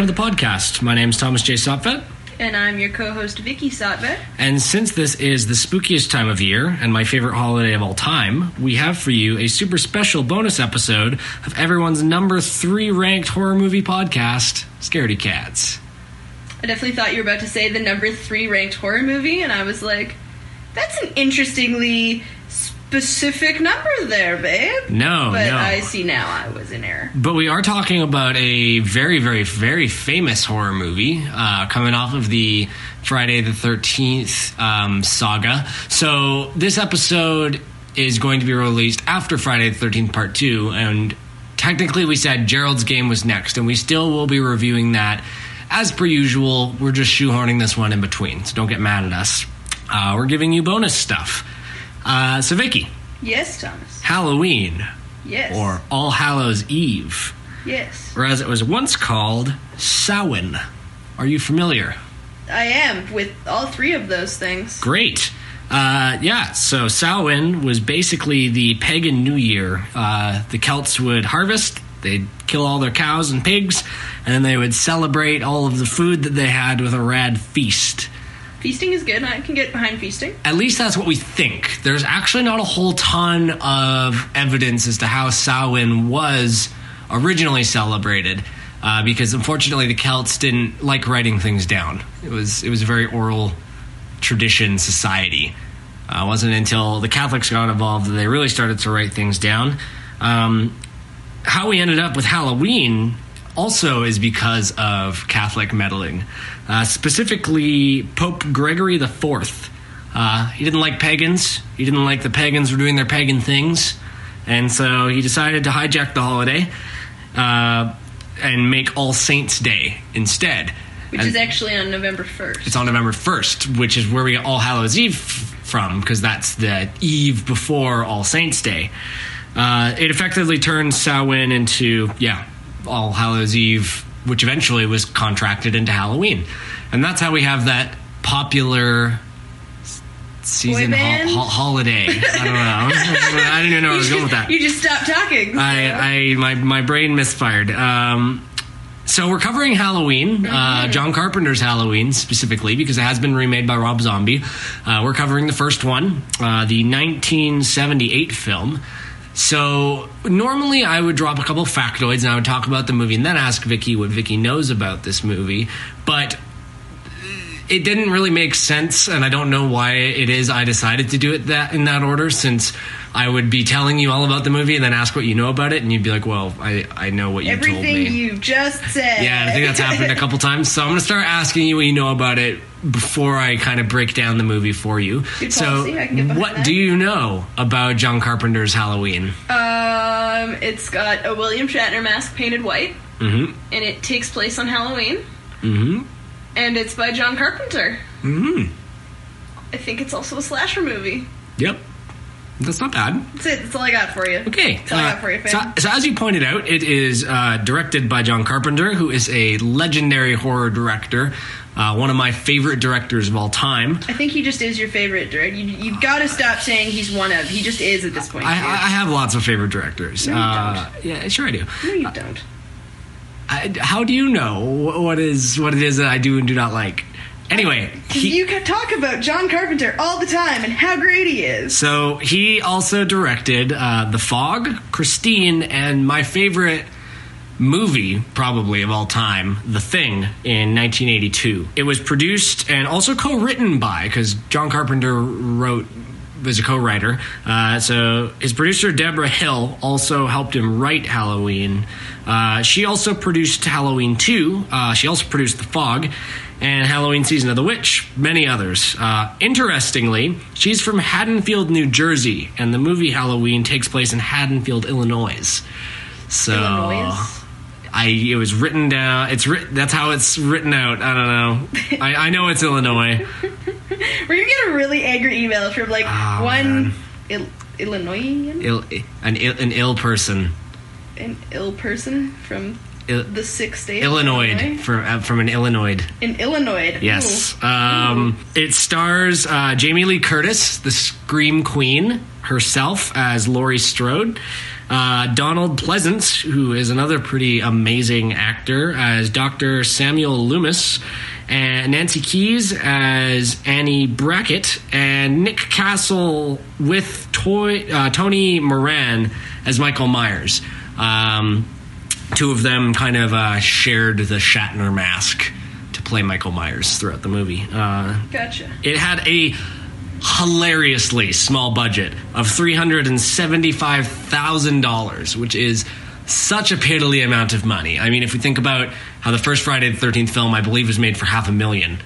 welcome to the podcast. My name is Thomas J. Sopvet. And I'm your co-host Vicky Sotvet. And since this is the spookiest time of year and my favorite holiday of all time, we have for you a super special bonus episode of everyone's number three ranked horror movie podcast, Scaredy Cats. I definitely thought you were about to say the number three ranked horror movie, and I was like, that's an interestingly specific number there, babe. No, But no. I see now I was in error. But we are talking about a very, very, very famous horror movie uh, coming off of the Friday the 13th um, saga. So this episode is going to be released after Friday the 13th Part 2. And technically, we said Gerald's Game was next, and we still will be reviewing that. As per usual, we're just shoehorning this one in between, so don't get mad at us. Uh, we're giving you bonus stuff. Uh, so, Vicky, Yes, Thomas. Halloween, Yes. or All Hallows Eve yes, or as it was once called, Samhain. Are you familiar? I am with all three of those things. Great. Uh, yeah, so Samhain was basically the pagan New Year. Uh, the Celts would harvest, they'd kill all their cows and pigs, and then they would celebrate all of the food that they had with a rad feast. Feasting is good. I can get behind feasting. At least that's what we think. There's actually not a whole ton of evidence as to how Samhain was originally celebrated, uh, because unfortunately the Celts didn't like writing things down. It was it was a very oral tradition society. Uh, it wasn't until the Catholics got involved that they really started to write things down. Um, how we ended up with Halloween also is because of Catholic meddling. Uh, specifically, Pope Gregory the Fourth. Uh, he didn't like pagans. He didn't like the pagans were doing their pagan things, and so he decided to hijack the holiday uh, and make All Saints Day instead. Which And- is actually on November 1st. it's on November 1st, which is where we get All Hallows Eve f- from, because that's the eve before All Saints Day. Uh, it effectively turned Samhain into, yeah, All Hallows Eve, which eventually was contracted into Halloween. And that's how we have that popular season ho- ho- holiday. I don't know. I didn't even know where I was going with that. You just stopped talking. I, I my my brain misfired. Um, so we're covering Halloween, uh, John Carpenter's Halloween specifically because it has been remade by Rob Zombie. Uh, we're covering the first one, uh, the 1978 film. So normally I would drop a couple factoids and I would talk about the movie and then ask Vicky what Vicky knows about this movie, but it didn't really make sense, and I don't know why it is I decided to do it that in that order. Since I would be telling you all about the movie and then ask what you know about it, and you'd be like, "Well, I I know what you told me." Everything me." you just said. yeah, I think that's happened a couple times. So I'm gonna start asking you what you know about it before I kind of break down the movie for you. Good so, policy, I can get behind what that. do you know about John Carpenter's Halloween? Um, it's got a William Shatner mask painted white, Mm-hmm. and it takes place on Halloween, Mm-hmm. and it's by John Carpenter. Mm-hmm. I think it's also a slasher movie. Yep. That's not bad. That's it. That's all I got for you. Okay. That's all I uh, got for you, so, fam. so as you pointed out, it is uh, directed by John Carpenter, who is a legendary horror director, uh, one of my favorite directors of all time. I think he just is your favorite director. You, you've got to stop saying he's one of. He just is at this point. I, I. I have lots of favorite directors. No, you uh, yeah, sure I do. no, you don't. I, how do you know what is what it is that I do and do not like? Anyway, he, you could talk about John Carpenter all the time and how great he is. So he also directed uh, The Fog, Christine, and my favorite movie, probably of all time, The Thing, in 1982. It was produced and also co-written by, because John Carpenter wrote was a co-writer. Uh, so his producer Deborah Hill also helped him write Halloween. Uh, she also produced Halloween 2. Uh, she also produced The Fog and Halloween Season of the Witch, many others. Uh, interestingly, she's from Haddonfield, New Jersey, and the movie Halloween takes place in Haddonfield, Illinois. So Illinois? I it was written down. It's writ, That's how it's written out. I don't know. I, I know it's Illinois. We're gonna get a really angry email from like Oh, one. Il- Illinoisan, Ill, an ill, an ill person. an ill person from Il, the sixth state, Illinois from uh, from an Illinois. in Illinois. Yes. Ooh. Um, it stars uh, Jamie Lee Curtis, the Scream Queen herself, as Laurie Strode. Uh, Donald Pleasence, who is another pretty amazing actor, as Dr. Samuel Loomis, and Nancy Kyes as Annie Brackett, and Nick Castle with Toy, uh, Tony Moran as Michael Myers. Um, two of them kind of uh, shared the Shatner mask to play Michael Myers throughout the movie. Uh, Gotcha. it had a hilariously small budget of $375,000, which is such a piddly amount of money. I mean, if we think about how the first Friday the 13th film, I believe, was made for half a million.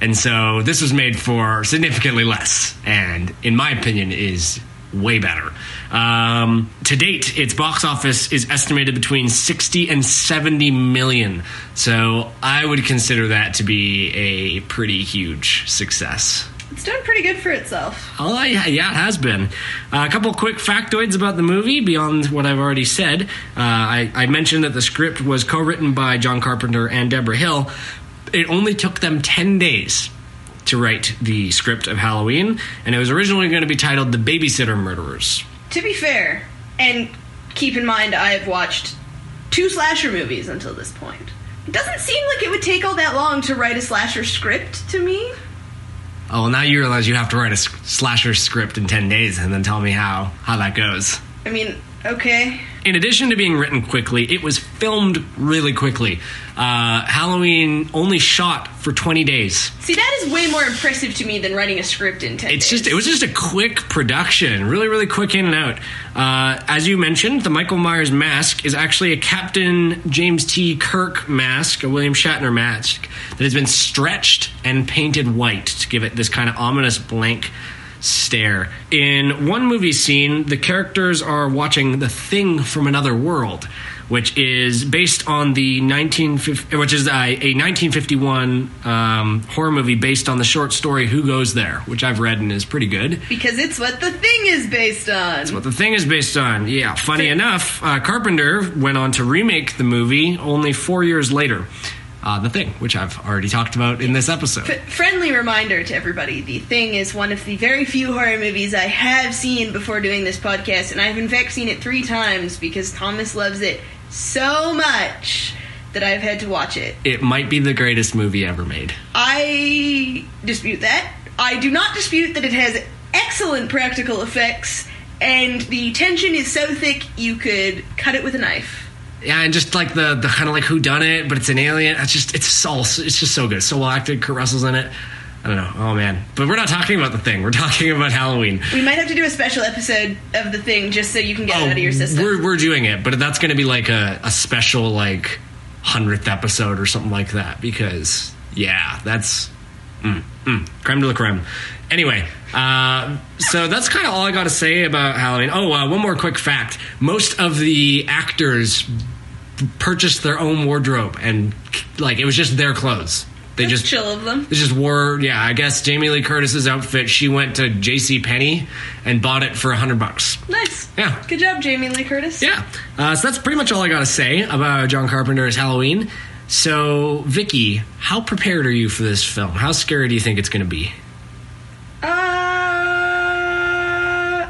And so this was made for significantly less, and in my opinion, is way better. Um, to date, its box office is estimated between 60 and 70 million. So I would consider that to be a pretty huge success. It's done pretty good for itself. Oh, yeah, yeah, it has been. Uh, a couple quick factoids about the movie beyond what I've already said. Uh, I, I mentioned that the script was co written by John Carpenter and Deborah Hill. It only took them 10 days to write the script of Halloween, and it was originally going to be titled The Babysitter Murderers. To be fair, and keep in mind I have watched two slasher movies until this point. It doesn't seem like it would take all that long to write a slasher script to me. Oh, well, now you realize you have to write a slasher script in 10 days and then tell me how, how that goes. I mean, okay. In addition to being written quickly, it was filmed really quickly. Uh, Halloween only shot for 20 days. See, that is way more impressive to me than writing a script in 10 It's days. just it was just a quick production, really really quick in and out. Uh, as you mentioned, the Michael Myers mask is actually a Captain James T. Kirk mask, a William Shatner mask that has been stretched and painted white to give it this kind of ominous blank stare. In one movie scene, the characters are watching The Thing from Another World, which is based on the 1950, which is a, a 1951 um, horror movie based on the short story Who Goes There, which I've read and is pretty good. because it's what the thing is based on. It's what the thing is based on. Yeah, funny enough, uh, Carpenter went on to remake the movie only four years later. Uh, the Thing, which I've already talked about in this episode. F- friendly reminder to everybody The Thing is one of the very few horror movies I have seen before doing this podcast, and I've in fact seen it three times because Thomas loves it so much that I've had to watch it. It might be the greatest movie ever made. I dispute that. I do not dispute that it has excellent practical effects, and the tension is so thick you could cut it with a knife. Yeah, and just like the the kind of like who done it, but it's an alien. It's just it's so it's just so good, so well acted. Kurt Russell's in it. I don't know. Oh man, but we're not talking about the thing. We're talking about Halloween. We might have to do a special episode of the thing just so you can get it out of your system. Oh, We're we're doing it, but that's going to be like a a special like hundredth episode or something like that because yeah, that's mm, mm, creme de la creme. Anyway, uh, so that's kind of all I got to say about Halloween. Oh, uh, one more quick fact: most of the actors purchased their own wardrobe, and like it was just their clothes. They That's just chill of them. they just wore, yeah. I guess Jamie Lee Curtis's outfit. She went to J.C. Penney and bought it for a hundred bucks. Nice. Yeah. Good job, Jamie Lee Curtis. Yeah. Uh, so that's pretty much all I got to say about John Carpenter's Halloween. So, Vicky, how prepared are you for this film? How scary do you think it's going to be? Uh,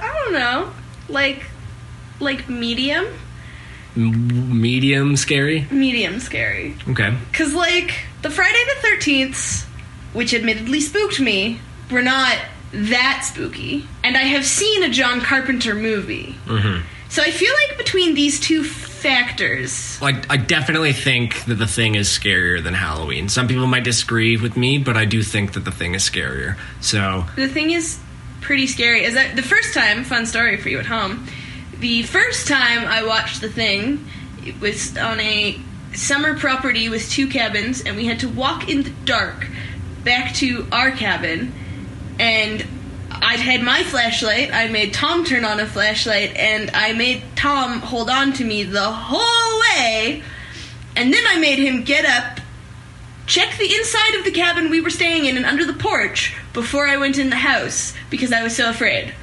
I don't know. Like, like medium, M- medium scary? medium scary. Okay. Cause like the Friday the Thirteenth, which admittedly spooked me, were not that spooky, and I have seen a John Carpenter movie. Mm-hmm. So I feel like between these two factors, Like, I definitely think that The Thing is scarier than Halloween. Some people might disagree with me, but I do think that The Thing is scarier. So, the thing is pretty scary. Is that the first time? Fun story for you at home. The first time I watched the thing, it was on a summer property with two cabins, and we had to walk in the dark back to our cabin. And I'd had my flashlight. I made Tom turn on a flashlight, and I made Tom hold on to me the whole way. And then I made him get up check the inside of the cabin we were staying in and under the porch before I went in the house because I was so afraid.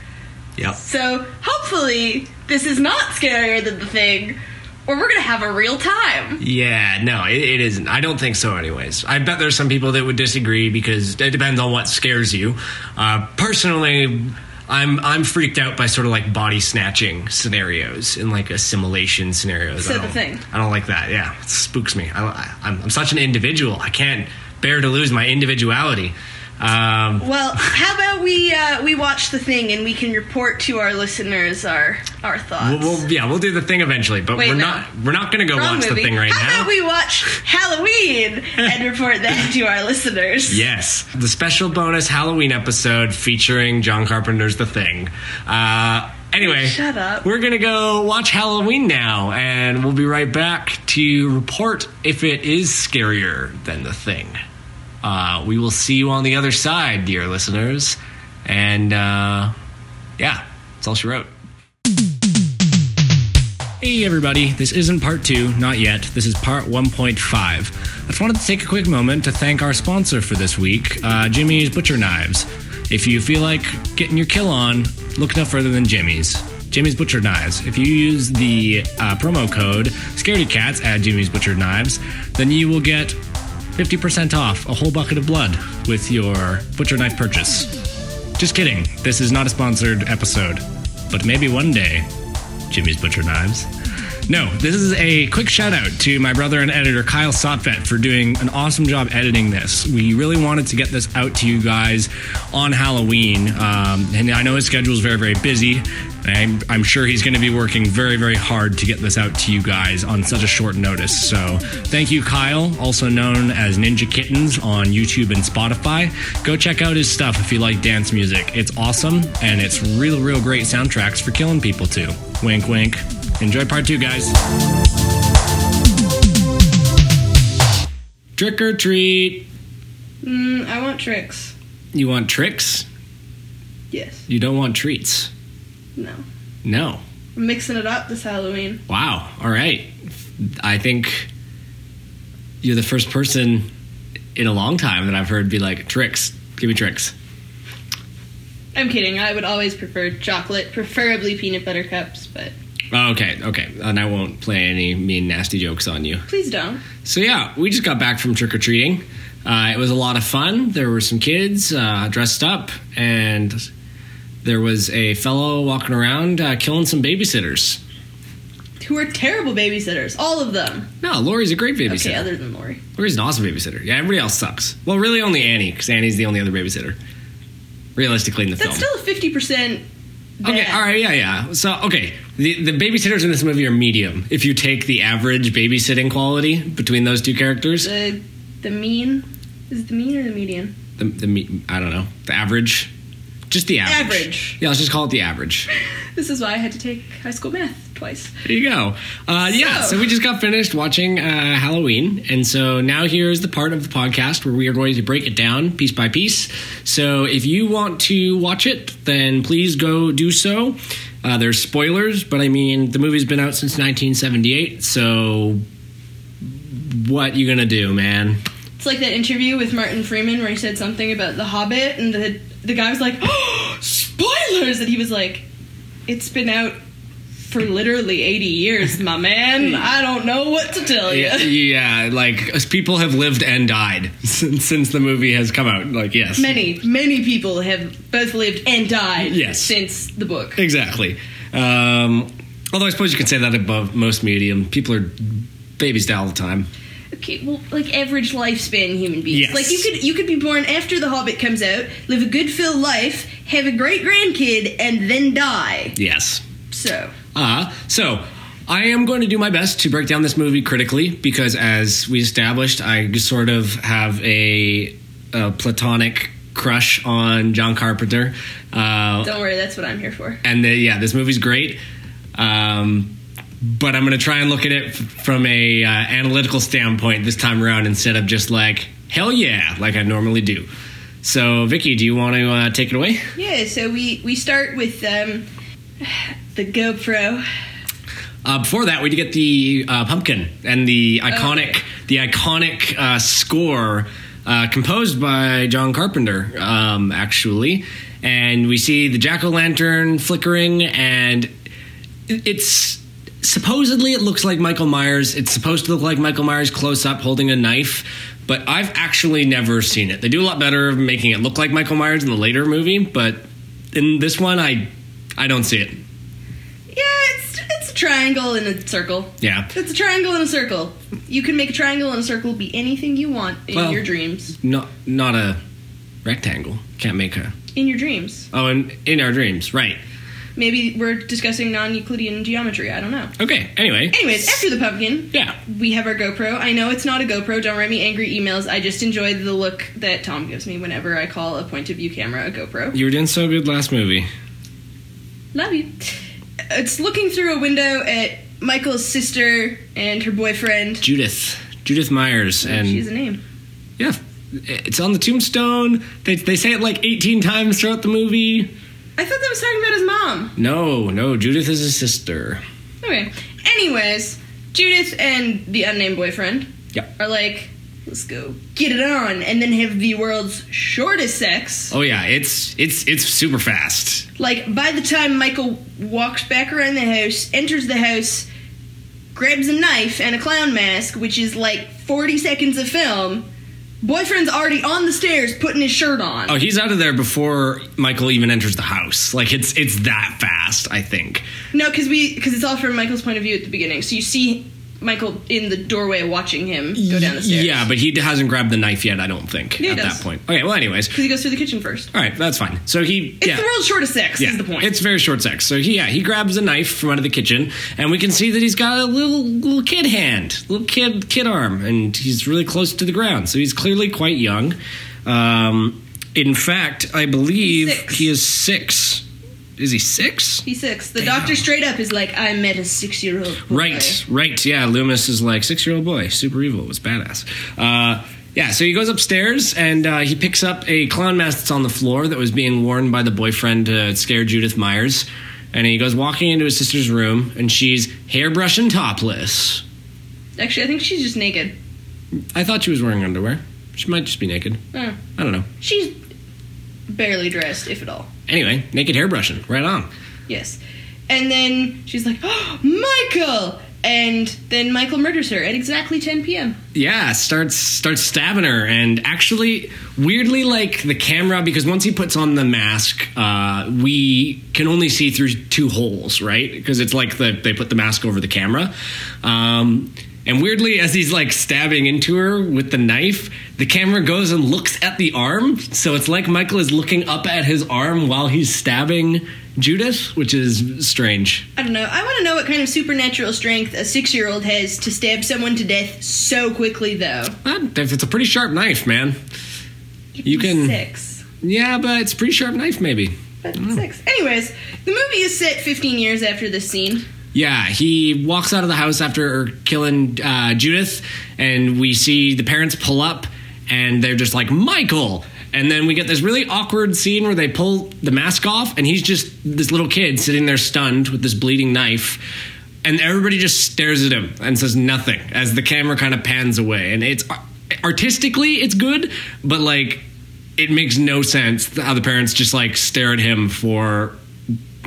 yep. So hopefully this is not scarier than the thing, or we're gonna have a real time. Yeah, no, it, it isn't. I don't think so, anyways. I bet there's some people that would disagree because it depends on what scares you. Uh, personally, I'm I'm freaked out by sort of like body snatching scenarios and like assimilation scenarios. So I the don't- thing. I don't like that. Yeah, it spooks me. I, I, I'm, I'm such an individual. I can't bear to lose my individuality. Um, Well, how about we uh, we watch the thing and we can report to our listeners our our thoughts. we'll, we'll, yeah, we'll do the thing eventually, but Wait, we're no. not we're not going to go Wrong watch movie. the thing right how now. about we watch Halloween and report that to our listeners? Yes, the special bonus Halloween episode featuring John Carpenter's The Thing. Uh, anyway, Shut up. We're gonna go watch Halloween now, and we'll be right back to report if it is scarier than The Thing. Uh, we will see you on the other side, dear listeners, and uh, yeah, that's all she wrote. Hey everybody, this isn't part two, not yet. This is part 1.5. I just wanted to take a quick moment to thank our sponsor for this week, uh, Jimmy's Butcher Knives. If you feel like getting your kill on, look no further than Jimmy's. Jimmy's Butcher Knives. If you use the uh, promo code ScaredyCats at Jimmy's Butcher Knives, then you will get 50% off a whole bucket of blood with your butcher knife purchase. Just kidding. This is not a sponsored episode, but maybe one day Jimmy's Butcher Knives. No, this is a quick shout out to my brother and editor Kyle Sotvet for doing an awesome job editing this. We really wanted to get this out to you guys on Halloween, um, and I know his schedule is very, very busy. I'm, I'm sure he's going to be working very, very hard to get this out to you guys on such a short notice. So, thank you, Kyle, also known as Ninja Kittens on YouTube and Spotify. Go check out his stuff if you like dance music. It's awesome, and it's real, real great soundtracks for killing people, too. Wink, wink. Enjoy part two, guys. Trick or treat. Mm, I want tricks. You want tricks? Yes. You don't want treats. No. No. I'm mixing it up this Halloween. Wow. All right. I think you're the first person in a long time that I've heard be like, tricks. Give me tricks. I'm kidding. I would always prefer chocolate, preferably peanut butter cups, but Oh, okay, okay. And I won't play any mean, nasty jokes on you. please don't. So, yeah, we just got back from trick or treating. Uh, it was a lot of fun. There were some kids uh, dressed up, and there was a fellow walking around uh, killing some babysitters. Who are terrible babysitters? All of them. No, Laurie's a great babysitter. Okay, other than Laurie. Laurie's an awesome babysitter. Yeah, everybody else sucks. Well, really only Annie, because Annie's the only other babysitter. Realistically, in the That's film. That's still a fifty percent. okay, all right, yeah, yeah. So, okay, the the babysitters in this movie are medium. If you take the average babysitting quality between those two characters, The the mean is it the mean or the median? the, the me- I don't know, the average, just the average. Average. Yeah, let's just call it the average. This is why I had to take high school math twice. There you go. Uh, yeah, So- so we just got finished watching uh, Halloween, and so now here's the part of the podcast where we are going to break it down piece by piece. So if you want to watch it, then please go do so. Uh, there's spoilers, but I mean the movie's been out since 1978, so what you gonna do, man? It's like that interview with Martin Freeman where he said something about The Hobbit, and the the guy was like, "Oh, spoilers!" And he was like, "It's been out for literally eighty years, my man. I don't know what to tell you." Yeah, yeah, like people have lived and died since, since the movie has come out. Like, yes, Many, many people have both lived and died Yes. since the book. Exactly. Um, although I suppose you can say that above most medium. People are babies die all the time. Okay, well, like average lifespan human beings. Yes. Like you could you could be born after The Hobbit comes out, live a good filled life, have a great grandkid, and then die. Yes. So Uh, so I am going to do my best to break down this movie critically because, as we established, I sort of have a, a platonic crush on John Carpenter. Uh, don't worry, that's what I'm here for. and the, yeah, this movie's great. Um, but I'm going to try and look at it f- from a uh, analytical standpoint this time around instead of just like hell yeah, like I normally do. So, Vicky, do you want to uh, take it away? Yeah, so we we start with um, the GoPro. Uh, before that, we get the uh, pumpkin and the iconic, Okay. the iconic uh, score uh, composed by John Carpenter, um, actually. And we see the jack o' lantern flickering, and it's supposedly it looks like Michael Myers. It's supposed to look like Michael Myers close up holding a knife, but I've actually never seen it. They do a lot better of making it look like Michael Myers in the later movie, but in this one, I I don't see it. Yeah, it's it's a triangle in a circle. Yeah. It's a triangle in a circle. You can make a triangle and a circle be anything you want in Well- your dreams. Not not a rectangle. Can't make a. In your dreams. Oh, in in our dreams, right? Maybe we're discussing non-Euclidean geometry. I don't know. Okay. Anyway. Anyways, after the pumpkin, Yeah. we have our GoPro. I know it's not a GoPro. Don't write me angry emails. I just enjoy the look that Tom gives me whenever I call a point of view camera a GoPro. You were doing so good last movie. Love you. It's looking through a window at Michael's sister and her boyfriend. Judith. Judith Myers and She's a name. yeah, it's on the tombstone. They they say it like 18 times throughout the movie. I thought that was talking about his mom. No, no, Judith is his sister. Okay. Anyways, Judith and the unnamed boyfriend Yeah. are like, let's go get it on, and then have the world's shortest sex. Oh yeah, it's it's it's super fast. Like, by the time Michael walks back around the house, enters the house, grabs a knife and a clown mask, which is like 40 seconds of film, boyfriend's already on the stairs putting his shirt on. Oh, he's out of there before Michael even enters the house. Like it's it's that fast, I think. No, because we because it's all from Michael's point of view at the beginning. So you see Michael in the doorway watching him go down the stairs. Yeah, but he hasn't grabbed the knife yet, I don't think, Yeah, he at does. that point. Okay, well anyways. because he goes through the kitchen first. All right, that's fine. So he It's yeah. the world's shortest sex. yeah, Is the point? It's very short sex. So he, yeah, he grabs a knife from out of the kitchen, and we can see that he's got a little little kid hand, little kid kid arm, and he's really close to the ground. So he's clearly quite young. Um, in fact, I believe Six. he is six. Is he six? He's six. The Damn. doctor straight up is like, I met a six year old. Right, right. Yeah, Loomis is like six year old boy, super evil. It was badass. Uh, yeah, so he goes upstairs and uh, he picks up a clown mask that's on the floor that was being worn by the boyfriend to scare Judith Myers. And he goes walking into his sister's room and she's hairbrushing topless. Actually, I think she's just naked. I thought she was wearing underwear. She might just be naked. I don't know. She's barely dressed, if at all. Anyway, naked hairbrushing. Right on. Yes. And then she's like, oh, Michael! And then Michael murders her at exactly 10 p.m. Yeah, starts starts stabbing her, and actually, weirdly, like the camera, because once he puts on the mask, uh, we can only see through two holes, right? Because it's like the they put the mask over the camera, um, and weirdly, as he's like stabbing into her with the knife, the camera goes and looks at the arm, so it's like Michael is looking up at his arm while he's stabbing Judith, which is strange. I don't know. I want to know what kind of supernatural strength a six year old has to stab someone to death so quickly, though. Uh, It's a pretty sharp knife, man. You can, Six. yeah, but it's a pretty sharp knife, maybe. But six. Anyways, the movie is set 15 years after this scene. Yeah, he walks out of the house after killing uh, Judith, and we see the parents pull up, and they're just like, Michael! And then we get this really awkward scene where they pull the mask off, and he's just this little kid sitting there stunned with this bleeding knife. And everybody just stares at him and says nothing as the camera kind of pans away. And it's artistically, it's good, but like, it makes no sense how the parents just like stare at him for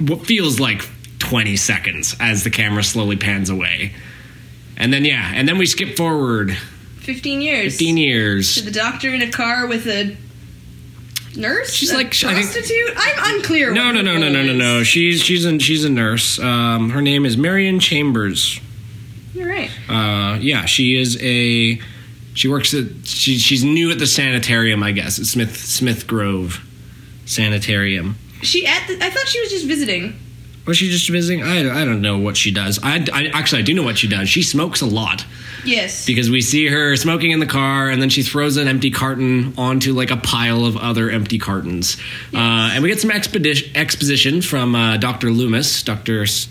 what feels like 20 seconds as the camera slowly pans away. And then, yeah, and then we skip forward 15 years. 15 years. To The doctor in a car with a nurse? She's A like- I prostitute? I'm unclear. No, no, no, no, no, no, no. She's she's a, she's a nurse. Um, her name is Marion Chambers. You're right. Uh, yeah, she is a. She works at. She, she's new at the sanitarium, I guess, at Smith Smith Grove Sanitarium. She at the, I thought she was just visiting. Was she just visiting? I, I don't know what she does. I, I actually I do know what she does. She smokes a lot. Yes. because we see her smoking in the car and then she throws an empty carton onto like a pile of other empty cartons uh, and we get some expedition, exposition from uh, dr loomis S-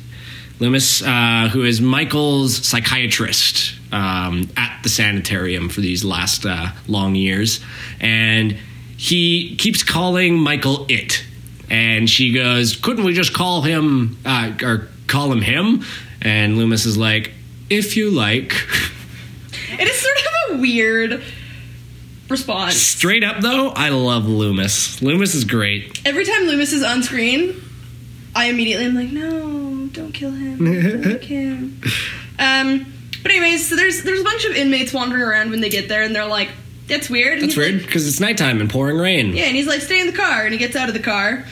loomis uh, who is michael's psychiatrist um, at the sanitarium for these last uh, long years and he keeps calling michael it and she goes couldn't we just call him uh, or call him him and loomis is like if you like It is sort of a weird response. Straight up though, I love Loomis. Loomis is great. Every time Loomis is on screen, I immediately am like, no, don't kill him. Don't like him. Um, but anyways, so there's there's a bunch of inmates wandering around when they get there, and they're like, that's weird. That's weird because it's nighttime and pouring rain. yeah, and he's like, stay in the car, and he gets out of the car,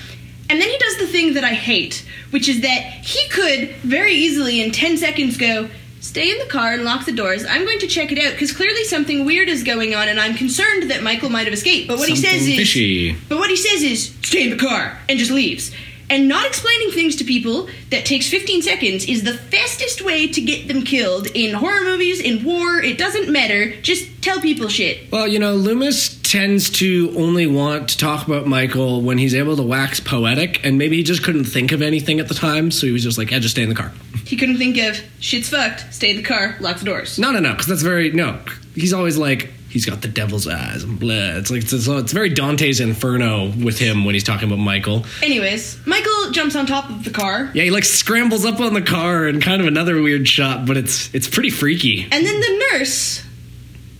And then he does the thing that I hate, which is that he could very easily in 10 seconds go, Stay in the car and lock the doors. I'm going to check it out because clearly something weird is going on and I'm concerned that Michael might have escaped. But what he Something says is fishy. But what he says is stay in the car and just leaves. And not explaining things to people that takes 15 seconds is the fastest way to get them killed in horror movies, in war, it doesn't matter. Just tell people shit. Well, you know, Loomis tends to only want to talk about Michael when he's able to wax poetic, and maybe he just couldn't think of anything at the time, so he was just like, yeah, just stay in the car. He couldn't think of shit's fucked, stay in the car, lock the doors. No, no, no, because that's very, no. He's always like, he's got the devil's eyes and blah. It's like, it's, it's very Dante's Inferno with him when he's talking about Michael. Anyways, Michael jumps on top of the car, Yeah, he like scrambles up on the car and kind of another weird shot, but it's it's pretty freaky. and then the nurse,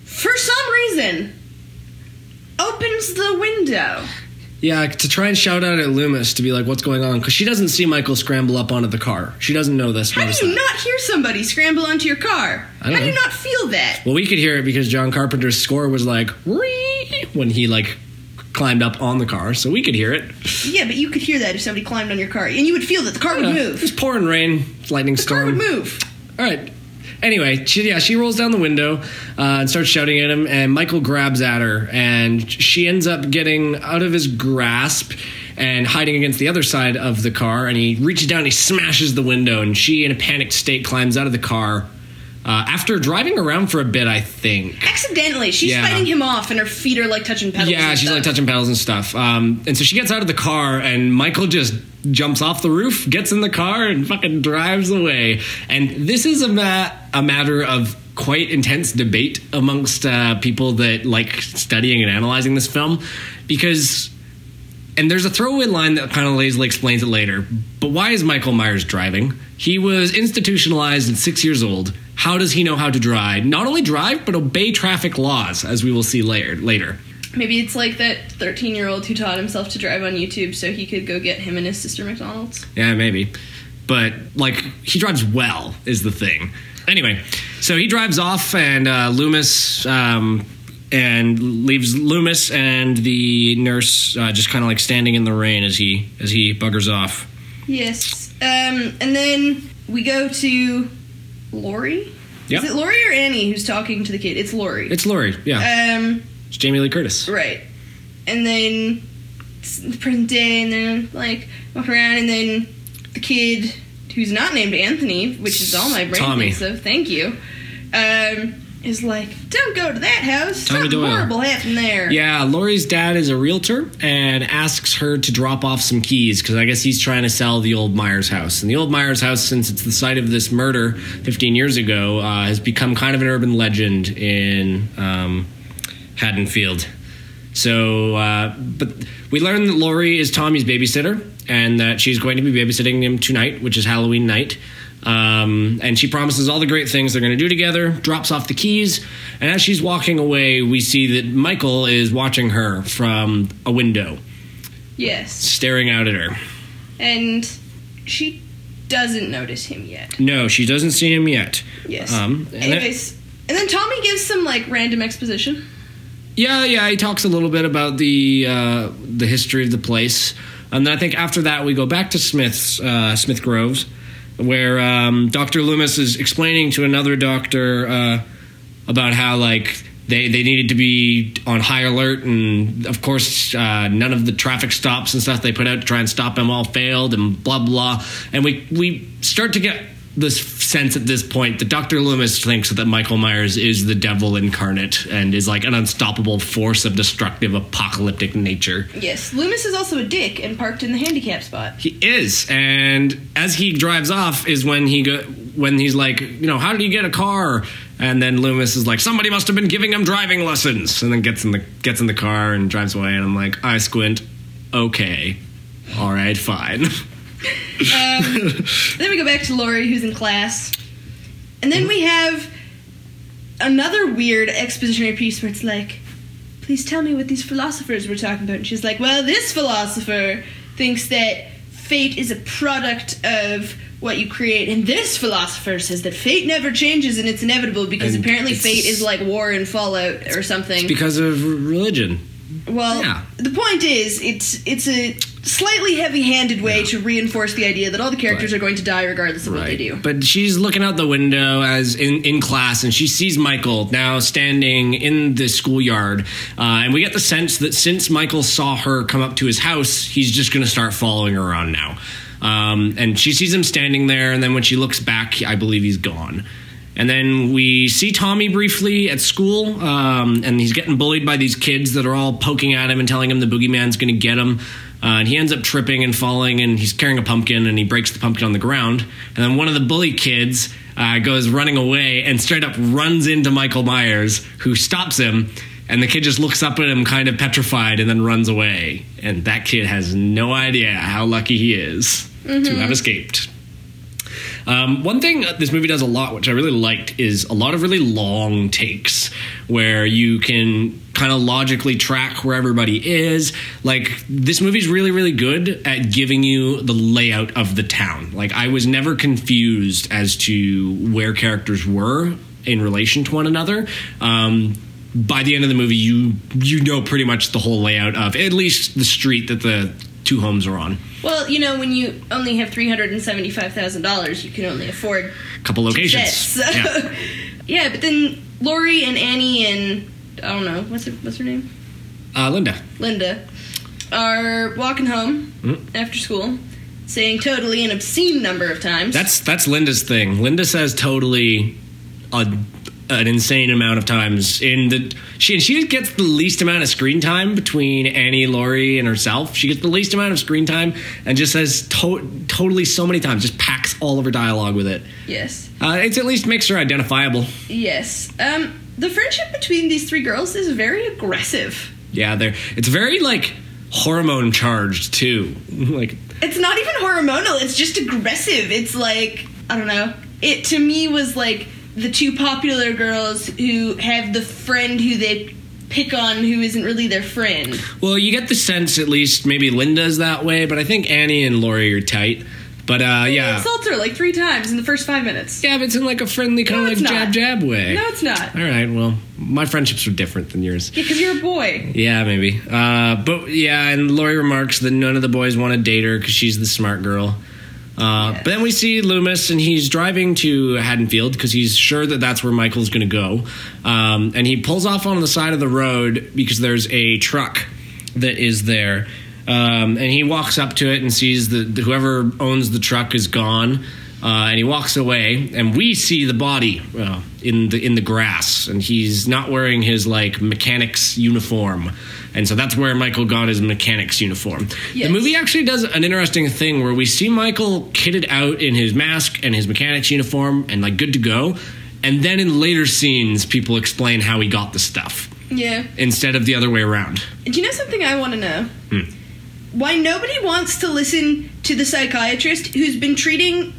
for some reason, opens the window. Yeah, to try and shout out at Loomis to be like, what's going on? Because she doesn't see Michael scramble up onto the car. She doesn't know this. How do you that. not hear somebody scramble onto your car? How do you not feel that? Well, we could hear it because John Carpenter's score was like "Wee," when he like climbed up on the car, so we could hear it. Yeah, but you could hear that if somebody climbed on your car, and you would feel that the car would Uh, move. It's pouring rain, lightning storm. The car would move. All right. Anyway, she, yeah, she rolls down the window uh, and starts shouting at him, and Michael grabs at her, and she ends up getting out of his grasp and hiding against the other side of the car. And he reaches down, and he smashes the window, and she, in a panicked state, climbs out of the car. Uh, after driving around for a bit, I think. Accidentally, she's Yeah. fighting him off, and her feet are like touching pedals. Yeah, she's like touching pedals and stuff. Um, and so she gets out of the car, and Michael just jumps off the roof, gets in the car, and fucking drives away. And this is a ma- a matter of quite intense debate amongst uh, people that like studying and analyzing this film, because. And there's a throwaway line that kind of lazily explains it later. But why is Michael Myers driving? He was institutionalized at six years old. How does he know how to drive? Not only drive, but obey traffic laws, as we will see later. Later. Maybe it's like that 13 year old who taught himself to drive on YouTube so he could go get him and his sister McDonald's. Yeah, maybe. But like he drives well is the thing. Anyway, so he drives off and uh, Loomis um, and leaves Loomis and the nurse uh, just kind of like standing in the rain as he as he buggers off. Yes. Um, and then we go to Laurie. Yep. Is it Laurie or Annie who's talking to the kid? It's Laurie. It's Laurie. Yeah, um, it's Jamie Lee Curtis. right. And then it's the present day, and then like walk around, and then the kid who's not named Anthony, which is all my brain Tommy. thinks of. Thank you. Um, is like, don't go to that house. Tommy Something Doyle. horrible happened there. Yeah, Laurie's dad is a realtor and asks her to drop off some keys because I guess he's trying to sell the old Myers house. And the old Myers house, since it's the site of this murder 15 years ago, uh, has become kind of an urban legend in um, Haddonfield. So, uh, but we learn that Laurie is Tommy's babysitter and that she's going to be babysitting him tonight, which is Halloween night. Um, and she promises all the great things they're going to do together, drops off the keys, and as she's walking away, we see that Michael is watching her from a window, Yes. staring out at her. And she doesn't notice him yet. No, she doesn't see him yet. Yes. Um, and Anyways, and then Tommy gives some like random exposition. Yeah, yeah, he talks a little bit about the uh, the history of the place, and then I think after that we go back to Smith's uh, Smith Groves, where um, Doctor Loomis is explaining to another doctor uh, about how like they they needed to be on high alert, and of course uh, none of the traffic stops and stuff they put out to try and stop him all failed, and blah blah, and we we start to get this sense at this point that Dr. Loomis thinks that Michael Myers is the devil incarnate and is like an unstoppable force of destructive apocalyptic nature. Yes. Loomis is also a dick and parked in the handicap spot. He is, and as he drives off is when he go when he's like, you know, how did he get a car? And then Loomis is like, somebody must have been giving him driving lessons, and then gets in the gets in the car and drives away. And I'm like, I squint. Okay, all right, fine. Um, then we go back to Laurie, who's in class, and then we have another weird expositionary piece where it's like, "Please tell me what these philosophers were talking about." And she's like, "Well, this philosopher thinks that fate is a product of." What you create, and this philosopher says that fate never changes and it's inevitable because And apparently fate is like war and fallout or something. because of religion. Well, Yeah. the point is, it's it's a slightly heavy-handed way to reinforce the idea that all the characters Right. are going to die regardless of what they do. But she's looking out the window as in, in class, and she sees Michael now standing in the schoolyard. Uh, and we get the sense that since Michael saw her come up to his house, he's just going to start following her around now. Um, and she sees him standing there, and then when she looks back, I believe he's gone. And then we see Tommy briefly at school, um, and he's getting bullied by these kids that are all poking at him and telling him the boogeyman's going to get him. Uh, and he ends up tripping and falling, and he's carrying a pumpkin, and he breaks the pumpkin on the ground. And then one of the bully kids uh, goes running away and straight up runs into Michael Myers, who stops him. And the kid just looks up at him, kind of petrified, and then runs away. And that kid has no idea how lucky he is to have escaped. Um, one thing this movie does a lot, which I really liked, is a lot of really long takes where you can kind of logically track where everybody is. Like, this movie's really, really good at giving you the layout of the town. Like, I was never confused as to where characters were in relation to one another. Um, by the end of the movie, you you know pretty much the whole layout of at least the street that the two homes are on. Well, you know, when you only have three hundred and seventy-five thousand dollars, you can only afford A couple locations. sets. Yeah. yeah, but then Laurie and Annie and I don't know what's her, what's her name, Uh, Linda. Linda, are walking home Mm. after school, saying totally an obscene number of times. That's that's Linda's thing. Linda says totally a, an insane amount of times in the she and she gets the least amount of screen time between Annie, Laurie, and herself. She gets the least amount of screen time and just says to- totally so many times, just packs all of her dialogue with it. yes, Uh, it's at least makes her identifiable. yes. Um, the friendship between these three girls is very aggressive. Yeah, there. It's very like hormone charged too. like It's not even hormonal. It's just aggressive. It's like I don't know. It to me was like the two popular girls who have the friend who they pick on who isn't really their friend. Well, you get the sense at least maybe Linda's that way, but I think Annie and Laurie are tight. But uh, yeah, Insults her like three times in the first five minutes. yeah, but it's in like a friendly kind No, of like not. jab jab way. No, it's not. All right, well, my friendships are different than yours. Yeah, because you're a boy. Yeah, maybe. Uh, but yeah, and Laurie remarks that none of the boys want to date her because she's the smart girl. Uh, Yes. But then we see Loomis, and he's driving to Haddonfield because he's sure that that's where Michael's going to go. Um, and he pulls off on the side of the road because there's a truck that is there. Um, and he walks up to it and sees that whoever owns the truck is gone. Uh, and he walks away, and we see the body uh, in the in the grass, and he's not wearing his like mechanic's uniform, and so that's where Michael got his mechanic's uniform. Yes. The movie actually does an interesting thing where we see Michael kitted out in his mask and his mechanic's uniform, and like good to go, and then in later scenes, people explain how he got the stuff Yeah. instead of the other way around. Do you know something I want to know? Hmm. Why nobody wants to listen to the psychiatrist who's been treating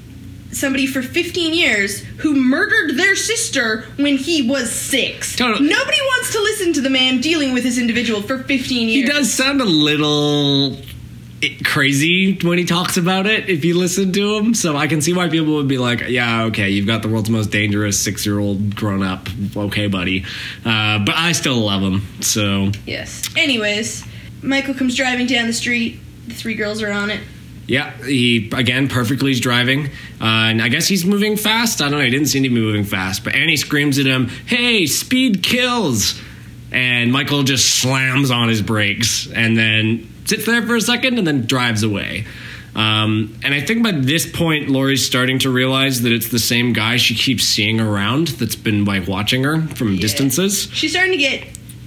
somebody for 15 years who murdered their sister when he was six? Totally. Nobody wants to listen to the man dealing with this individual for 15 years. He does sound a little crazy when he talks about it if you listen to him so i can see why people would be like yeah okay you've got the world's most dangerous six-year-old grown-up okay buddy uh, but i still love him so Yes. Anyways, Michael comes driving down the street. The three girls are on it. Yeah he again perfectly is driving. Uh, and i guess he's moving fast. I don't know he didn't seem to be moving fast but annie screams at him hey speed kills! And michael just slams on his brakes and then sits there for a second and then drives away. Um, and i think by this point laurie's starting to realize that it's the same guy she keeps seeing around that's been like watching her from distances. She's starting to get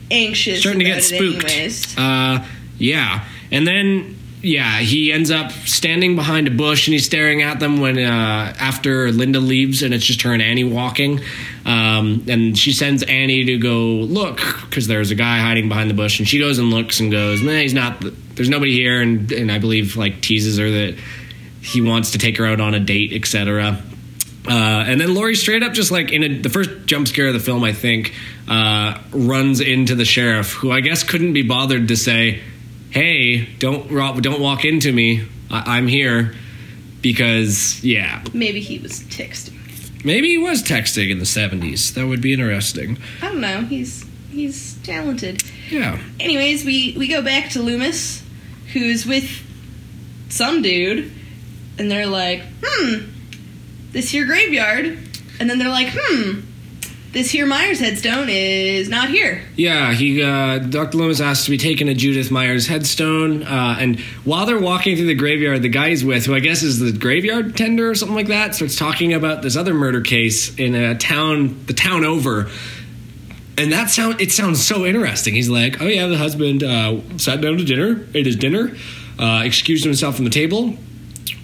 anxious. starting to get spooked. Uh, yeah, and then yeah, he ends up standing behind a bush and he's staring at them when uh, after Linda leaves and it's just her and Annie walking, um, and she sends Annie to go look because there's a guy hiding behind the bush and she goes and looks and goes, man, he's not. There's nobody here, and and I believe like teases her that he wants to take her out on a date, etc. Uh, and then Laurie straight up just like in a, the first jump scare of the film, I think, uh, runs into the sheriff, who I guess couldn't be bothered to say, "Hey, don't don't walk into me. I- I'm here." Because yeah, Maybe he was texting. maybe he was texting in the '70s. That would be interesting. I don't know. He's he's talented. Yeah. Anyways, we we go back to Loomis, who's with some dude, and they're like, "Hmm, this here graveyard," and then they're like, "Hmm, this here Myers headstone is not here." Yeah, he uh, Dr. Loomis asked to be taken to Judith Myers' headstone, uh, and while they're walking through the graveyard, the guy he's with, who I guess is the graveyard tender or something like that, starts talking about this other murder case in a town, the town over. And that sound it sounds so interesting. He's like, "Oh yeah, the husband uh, sat down to dinner, ate his dinner, uh, excused himself from the table,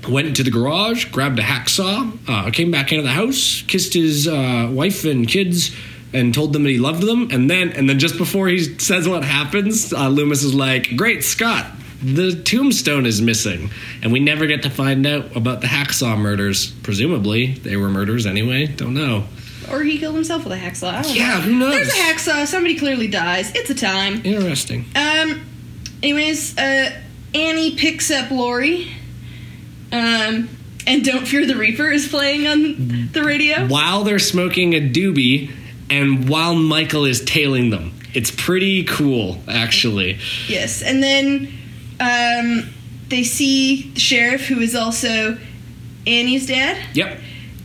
went into the garage, grabbed a hacksaw, uh, came back into the house, kissed his uh, wife and kids, and told them that he loved them. And then, and then just before he says what happens, uh, Loomis is like, "Great Scott, the tombstone is missing," and we never get to find out about the hacksaw murders. Presumably, they were murders anyway. Don't know. Or he killed himself with a hacksaw. I don't Yeah, know. who knows? There's a hacksaw. Somebody clearly dies. It's a time. Interesting. Um. Anyways, uh, Annie picks up Laurie. Um. And Don't Fear the Reaper is playing on the radio. While they're smoking a doobie, and while Michael is tailing them, it's pretty cool, actually. Yes. And then um, they see the sheriff, who is also Annie's dad. Yep. Um,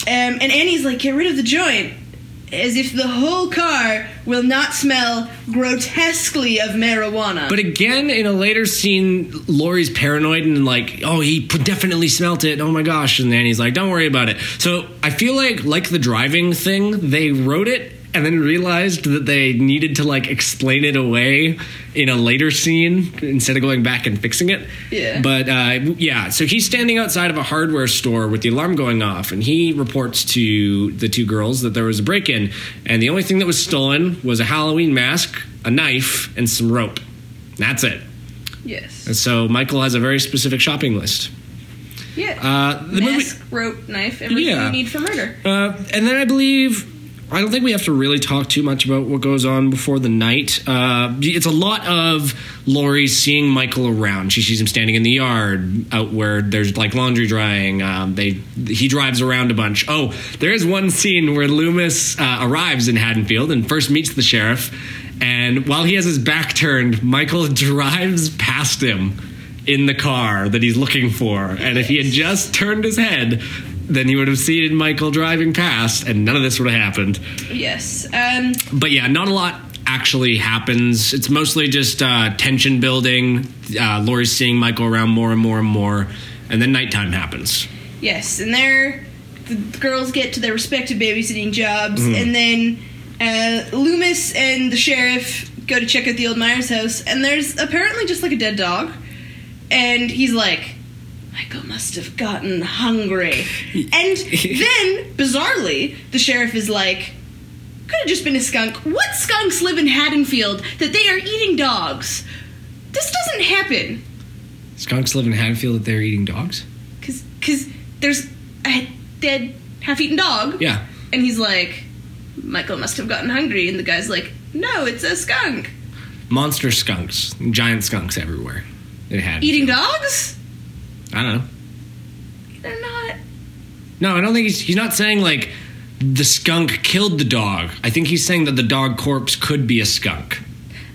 and Annie's like, get rid of the joint. As if the whole car will not smell grotesquely of marijuana. But again, in a later scene, Laurie's paranoid and like, oh, he definitely smelt it. Oh my gosh! And then he's like, don't worry about it. So I feel like, like the driving thing, they wrote it and then realized that they needed to like explain it away in a later scene instead of going back and fixing it. Yeah. But uh, yeah, so he's standing outside of a hardware store with the alarm going off, and he reports to the two girls that there was a break in, and the only thing that was stolen was a Halloween mask, a knife, and some rope. That's it. yes. And so Michael has a very specific shopping list. Yeah. Uh, the movie- Mask, rope, knife, everything Yeah. you need for murder. Uh, and then I believe I don't think we have to really talk too much about what goes on before the night. Uh, it's a lot of Laurie seeing Michael around. She sees him standing in the yard out where there's like laundry drying. Um, they he drives around a bunch. Oh, there is one scene where Loomis uh, arrives in Haddonfield and first meets the sheriff. And while he has his back turned, Michael drives past him in the car that he's looking for. And if he had just turned his head, then he would have seen Michael driving past, and none of this would have happened. Yes. Um, But yeah, not a lot actually happens. It's mostly just uh, tension building. Uh, Laurie's seeing Michael around more and more and more, and then nighttime happens. yes. And there, the girls get to their respective babysitting jobs, Mm-hmm. and then uh, Loomis and the sheriff go to check out the old Myers house, and there's apparently just like a dead dog. And he's like, Michael must have gotten hungry. And then, bizarrely, the sheriff is like, could have just been a skunk. What skunks live in Haddonfield that they are eating dogs? This doesn't happen. Skunks live in Haddonfield that they're eating dogs? Cause, cause there's a dead, half-eaten dog. Yeah. And he's like, Michael must have gotten hungry. And the guy's like, no, it's a skunk. Monster skunks, giant skunks everywhere. It had Eating dogs? I don't know. They're not. No, I don't think he's he's not saying like the skunk killed the dog. I think he's saying that the dog corpse could be a skunk.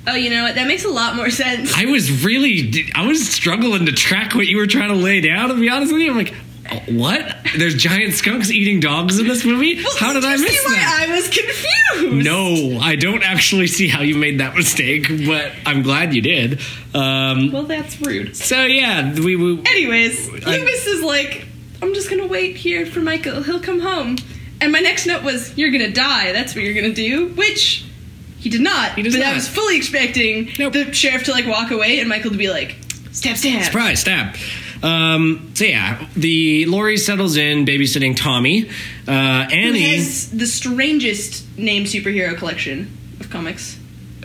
Oh, you know what? That makes a lot more sense. I was really I was struggling to track what you were trying to lay down. To be honest with you, I'm like, "Oh, what? There's giant skunks eating dogs in this movie? How did I miss that? I was confused. No, I don't actually see how you made that mistake, but I'm glad you did. Um, Well, that's rude. so yeah, we, we Anyways, I- Loomis is like, I'm just gonna wait here for Michael. He'll come home. And my next note was, "You're gonna die. That's what you're gonna do." Which he did not. He does but I was fully expecting Nope. the sheriff to like walk away and Michael to be like, "Stab, stab." Surprise, stab. Um, so yeah, the Laurie settles in babysitting Tommy. Uh, Who Annie. has the strangest named superhero collection of comics?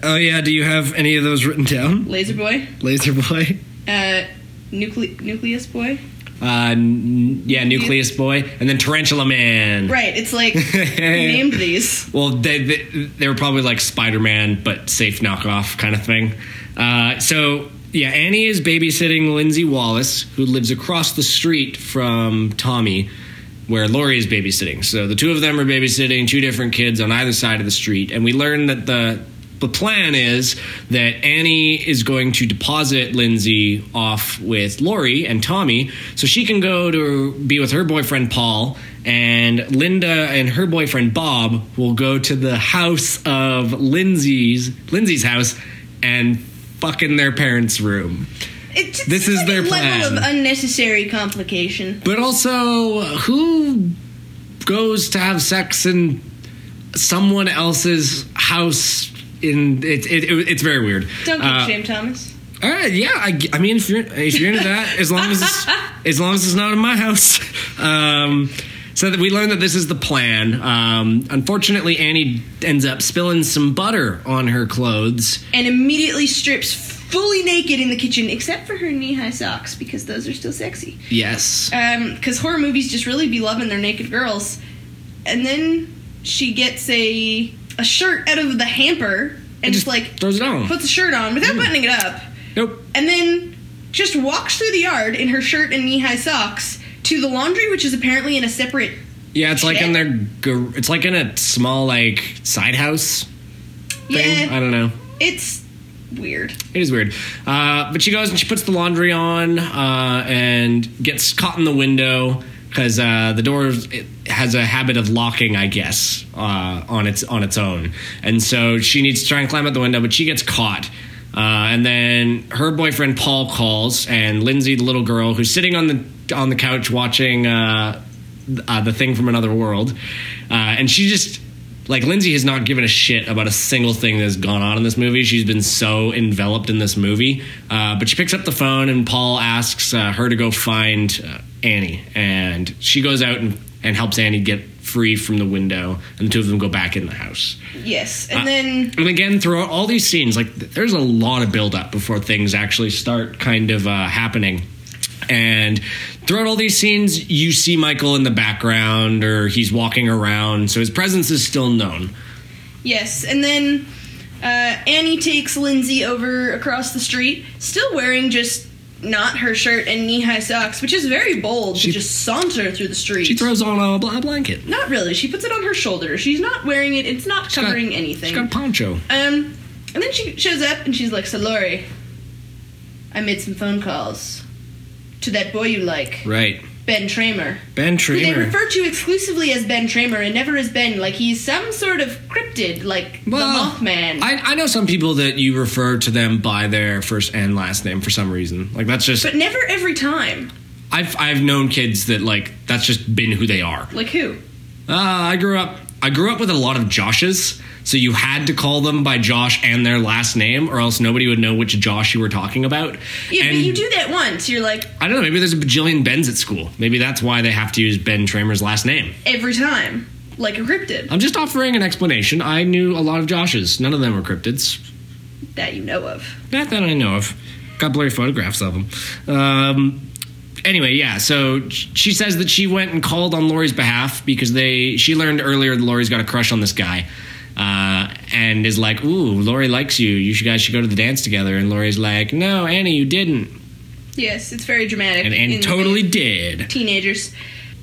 oh yeah, do you have any of those written down? Laser Boy, Laser Boy. uh, Nucle- Nucleus Boy. Uh, n- yeah, Nucleus Boy, and then Tarantula Man. Right. It's like who named these. Well, they, they they were probably like Spider Man, but safe knockoff kind of thing. Uh, so yeah, Annie is babysitting Lindsay Wallace, who lives across the street from Tommy, where Laurie is babysitting. So the two of them are babysitting two different kids on either side of the street, and we learn that the the plan is that Annie is going to deposit Lindsay off with Laurie and Tommy so she can go to be with her boyfriend Paul and Linda and her boyfriend Bob will go to the house of Lindsay's Lindsay's house and fuck in their parents' room. It just This is like their a level plan. of unnecessary complication. But also, who goes to have sex in someone else's house? In it, it, it it's very weird. Don't get Uh, shame, Thomas. All right, yeah. I, I mean, if you're if you're into that, as long as it's, as long as it's not in my house. Um, so that we learn that this is the plan. Um, unfortunately, Annie ends up spilling some butter on her clothes. And immediately strips fully naked in the kitchen, except for her knee-high socks because those are still sexy. Yes. because horror movies just really be loving their naked girls. And then she gets a a shirt out of the hamper and just, just like throws it on. puts the shirt on without buttoning it up, Nope. and then just walks through the yard in her shirt and knee high socks to the laundry, which is apparently in a separate. Yeah, it's like in their. gar- It's like in a small like side house thing. Yeah, I don't know. it's weird. It is weird. Uh, but she goes and she puts the laundry on uh, and gets caught in the window because uh, the door has a habit of locking, I guess, uh, on its on its own, and so she needs to try and climb out the window, but she gets caught. Uh, and then her boyfriend Paul calls, and Lindsay, the little girl who's sitting on the on the couch watching uh, uh, the thing from another world, uh, and she just like Lindsay has not given a shit about a single thing that's gone on in this movie. She's been so enveloped in this movie. Uh, but she picks up the phone and Paul asks uh, her to go find uh, Annie, and she goes out and, and helps Annie get free from the window, and the two of them go back in the house. Yes, and Uh, then And again, throughout all these scenes, like th- there's a lot of build up before things actually start kind of uh, happening. And throughout all these scenes, you see Michael in the background or he's walking around, so his presence is still known. Yes, and then uh, Annie takes Lindsay over across the street, still wearing just not her shirt and knee-high socks, which is very bold She- to just saunter through the street. She throws on a, a blanket. not really. She puts it on her shoulder. She's not wearing it. It's not She's got- covering anything. She's got a poncho. um, and then she shows up and she's like, "So Laurie, I made some phone calls to that boy you like, Right. Ben Tramer." Ben Who they refer to exclusively as Ben Tramer and never as Ben, like he's some sort of cryptid, like Well, the Mothman. I, I know some people that you refer to them by their first and last name for some reason. Like that's just but never every time. I've I've known kids that like that's just been who they are. Like who? Uh, I grew up. I grew up with a lot of Joshes, so you had to call them by Josh and their last name, or else nobody would know which Josh you were talking about. Yeah, and but you do that once. You're like I don't know. Maybe there's a bajillion Bens at school. Maybe that's why they have to use Ben Tramer's last name. every time, like a cryptid I'm just offering an explanation. I knew a lot of Joshes. None of them were cryptids. that you know of. Not that I know of. Got blurry photographs of them. Um, anyway, yeah. So she says that she went and called on Laurie's behalf because they. She learned earlier that Laurie's got a crush on this guy, uh, and is like, "Ooh, Laurie likes you. You guys should go to the dance together." And Laurie's like, "No, Annie, you didn't." Yes, it's very dramatic. And Annie totally did. teenagers.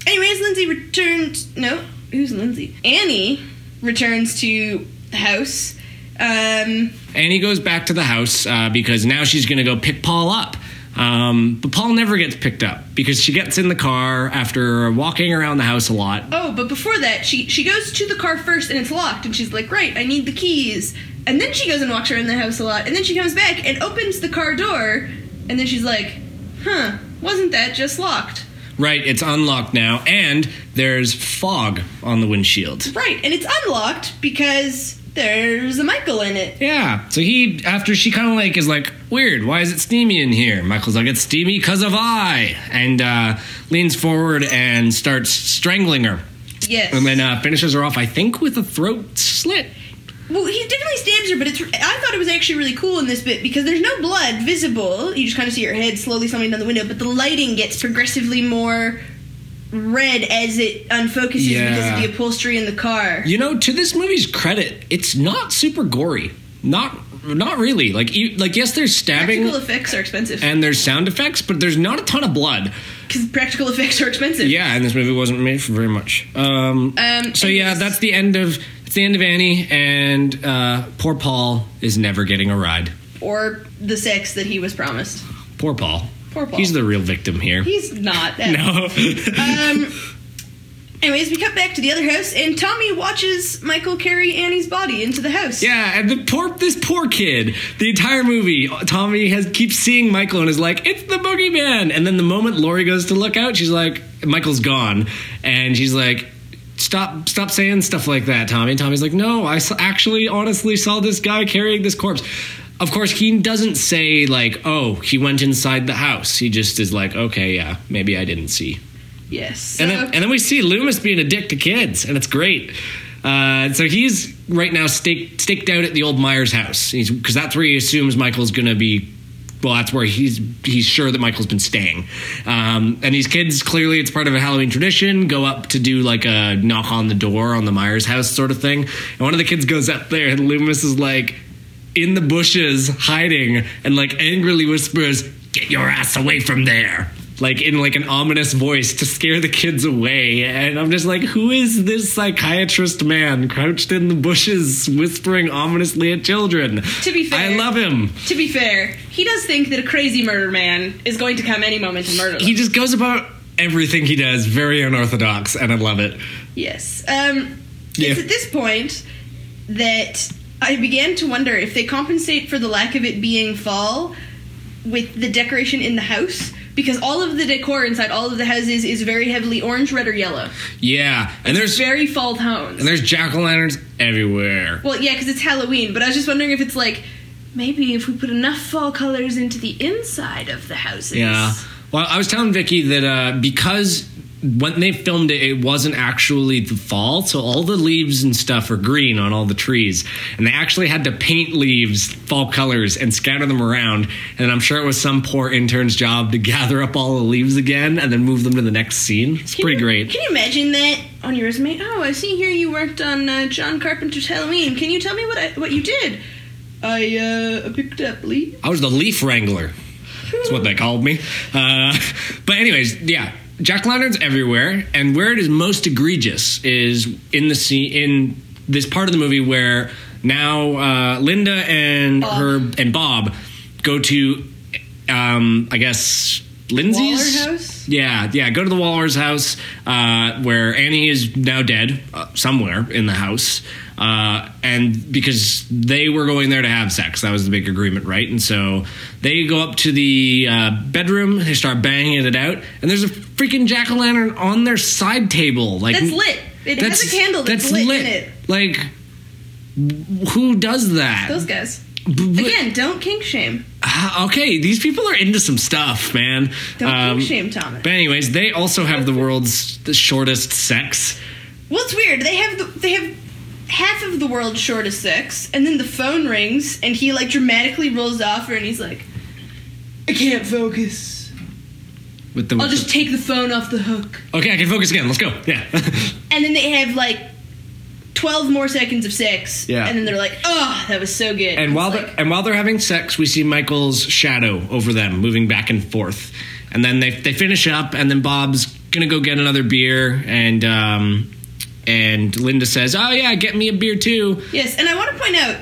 Anyways, Lindsay returns. No, who's Lindsay? Annie returns to the house. Um, Annie goes back to the house uh, because now she's going to go pick Paul up. Um, but Paul never gets picked up because she gets in the car after walking around the house a lot. oh, but before that, she she goes to the car first, and it's locked. And she's like, "Right, I need the keys." And then she goes and walks around the house a lot. And then she comes back and opens the car door. And then she's like, "Huh, wasn't that just locked?" Right, it's unlocked now, and there's fog on the windshield. Right, and it's unlocked because there's a Michael in it. Yeah, so he, after she kind of like is like, weird, why is it steamy in here? Michael's like, it's steamy because of I, and uh, leans forward and starts strangling her. Yes. And then uh, finishes her off, I think, with a throat slit. Well, he definitely stabs her, but it's. I thought it was actually really cool in this bit because there's no blood visible. You just kind of see her head slowly sliding down the window, but the lighting gets progressively more red as it unfocuses Yeah. because of the upholstery in the car. You know, to this movie's credit, it's not super gory. Not, not really. Like, you, like yes, there's stabbing Practical effects are expensive and there's sound effects, but there's not a ton of blood. because practical effects are expensive. Yeah, and this movie wasn't made for very much. Um, Um, so yeah, that's the end of it's the end of Annie, and uh, poor Paul is never getting a ride. Or the sex that he was promised. Poor Paul. Poor Paul. He's the real victim here. He's not. No. Um. Anyways, we cut back to the other house, and Tommy watches Michael carry Annie's body into the house. Yeah, and the poor this poor kid. The entire movie, Tommy has keeps seeing Michael and is like, "It's the boogeyman." And then the moment Laurie goes to look out, she's like, "Michael's gone," and she's like. Stop! Stop saying stuff like that, Tommy. And Tommy's like, "No, i actually, honestly saw this guy carrying this corpse." Of course, he doesn't say like, "Oh, he went inside the house." He just is like, "Okay, yeah, maybe I didn't see." Yes. And then, and then we see Loomis being a dick to kids, and it's great. Uh, so he's right now staked, staked out at the old Myers house because that's where he assumes Michael's going to be. Well, that's where he's he's sure that Michael's been staying. Um, and these kids clearly it's part of a Halloween tradition. Go up to do like a knock on the door on the Myers house sort of thing. And one of the kids goes up there, and Loomis is like in the bushes hiding and like angrily whispers, "Get your ass away from there." Like in like an ominous voice to scare the kids away, and I'm just like, who is this psychiatrist man crouched in the bushes whispering ominously at children? To be fair- I love him. to be fair, he does think that a crazy murder man is going to come any moment and murder them. He just goes about everything he does very unorthodox, and I love it. Yes. Um, Yeah. It's at this point that I began to wonder if they compensate for the lack of it being fall with the decoration in the house. Because all of the decor inside all of the houses is very heavily orange, red, or yellow. Yeah, and there's Very fall tones. and there's jack o' lanterns everywhere. Well, yeah, because it's Halloween, but I was just wondering if it's like maybe if we put enough fall colors into the inside of the houses. Yeah. Well, I was telling Vicky that uh, because when they filmed it, it wasn't actually the fall, so all the leaves and stuff are green on all the trees, and they actually had to paint leaves fall colors and scatter them around. And I'm sure it was some poor intern's job to gather up all the leaves again and then move them to the next scene. It's Can pretty you- great. Can you imagine that on your resume? Oh, I see here you worked on uh, John Carpenter's Halloween. Can you tell me what I, what you did? I uh, picked up leaves. I was the leaf wrangler. That's what they called me. Uh, but anyways, yeah, jack lanterns everywhere, and where it is most egregious is in the scene in this part of the movie where now uh, Linda and Bob. her and Bob go to, um, I guess Lindsay's Waller house? Yeah, yeah. Go to the Waller's house uh, where Annie is now dead uh, somewhere in the house, uh, and because they were going there to have sex, that was the big agreement, right? And so they go up to the uh, bedroom, they start banging it out, and there's a freaking jack o' lantern on their side table, like That's lit. It has a candle that's, lit, in it. Like, who does that? Those guys. B- b- Again, don't kink shame. Ah, okay, these people are into some stuff, man. Don't Um, kink shame, Thomas. But anyways, they also have the world's the shortest sex. Well, it's weird. They have the, they have half of the world short of sex, and then the phone rings, and he like dramatically rolls off her, and he's like, "I can't focus. With the, I'll just take the phone off the hook." okay, I can focus again. Let's go. Yeah. And then they have like twelve more seconds of sex, Yeah. and then they're like, "Oh, that was so good." and while like, they're, and while they're having sex, we see Michael's shadow over them, moving back and forth. And then they they finish up, and then Bob's gonna go get another beer, and um, and Linda says, "Oh yeah, get me a beer too." Yes, and I want to point out,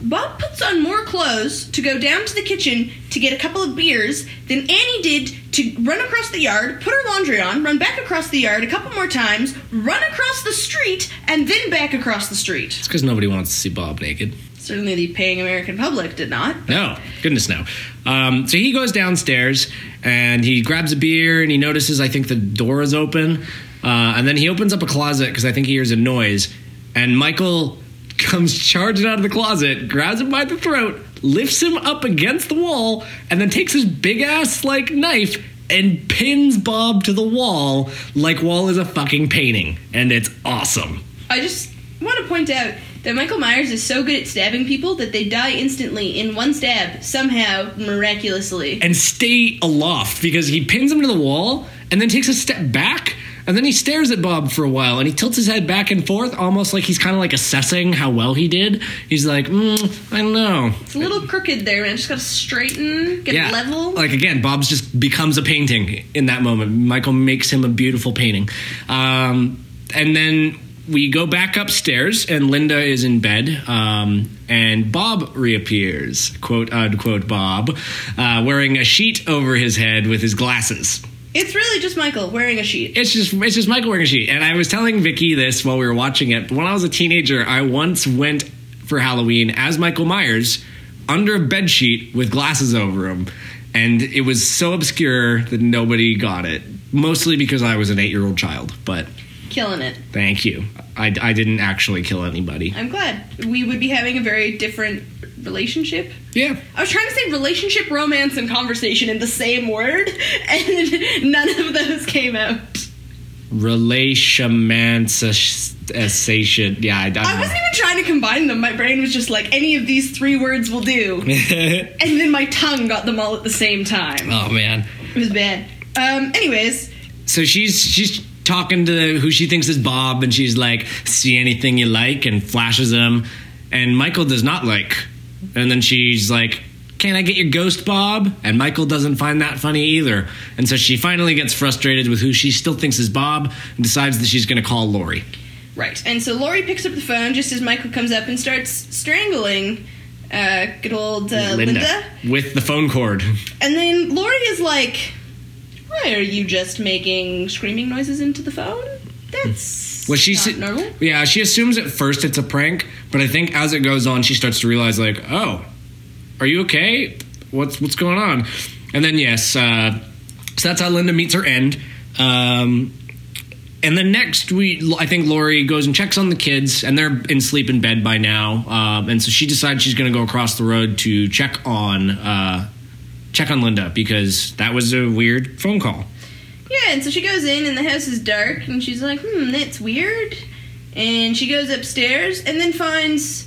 Bob puts on more clothes to go down to the kitchen to get a couple of beers than Annie did to run across the yard, put her laundry on, run back across the yard a couple more times, run across the street, and then back across the street. It's because nobody wants to see Bob naked. Certainly, the paying American public did not. No, goodness no. Um, so he goes downstairs and he grabs a beer and he notices I think the door is open, uh, and then he opens up a closet because I think he hears a noise, and Michael comes charging out of the closet, grabs him by the throat, lifts him up against the wall, and then takes his big ass like knife and pins Bob to the wall like Wall is a fucking painting, and it's awesome. I just want to point out that Michael Myers is so good at stabbing people that they die instantly in one stab, somehow, miraculously. and stay aloft because he pins him to the wall and then takes a step back and then he stares at Bob for a while and he tilts his head back and forth almost like he's kind of like assessing how well he did. He's like, mm, I don't know. It's a little crooked there, man. Just gotta straighten, get Yeah, it level. like again, Bob's just becomes a painting in that moment. Michael makes him a beautiful painting, um, and then we go back upstairs, and Linda is in bed, um, and Bob reappears, quote unquote Bob, uh, wearing a sheet over his head with his glasses. It's really just Michael wearing a sheet. It's just it's just Michael wearing a sheet. And I was telling Vicky this while we were watching it. But when I was a teenager, I once went for Halloween as Michael Myers under a bed sheet with glasses over him, and it was so obscure that nobody got it. Mostly because I was an eight-year-old child. But Killing it. thank you. I, I didn't actually kill anybody. I'm glad. We would be having a very different relationship. Yeah. I was trying to say relationship, romance, and conversation in the same word, and none of those came out. Relationmancization. Yeah, I, I, I wasn't even trying to combine them. My brain was just like, any of these three words will do. and then my tongue got them all at the same time. oh man. It was bad. Um, anyways, so she's she's talking to who she thinks is Bob, and she's like, "See anything you like?" and flashes him, and Michael does not like. And then she's like, "Can I get your ghost, Bob?" And Michael doesn't find that funny either. And so she finally gets frustrated with who she still thinks is Bob, and decides that she's going to call Laurie. right. And so Laurie picks up the phone just as Michael comes up and starts strangling uh, good old uh, Linda. with the phone cord. And then Laurie is like, Why are you just making screaming noises into the phone? That's Well, she not normal. Yeah, she assumes at first it's a prank, but I think as it goes on, she starts to realize like, oh, are you okay? What's what's going on? And then yes, uh, so that's how Linda meets her end. Um, and then next, we I think Laurie goes and checks on the kids, and they're in sleep in bed by now. Um, and so she decides she's going to go across the road to check on uh, check on Linda because that was a weird phone call. Yeah, and so she goes in, and the house is dark, and she's like, Hmm, that's weird. And she goes upstairs and then finds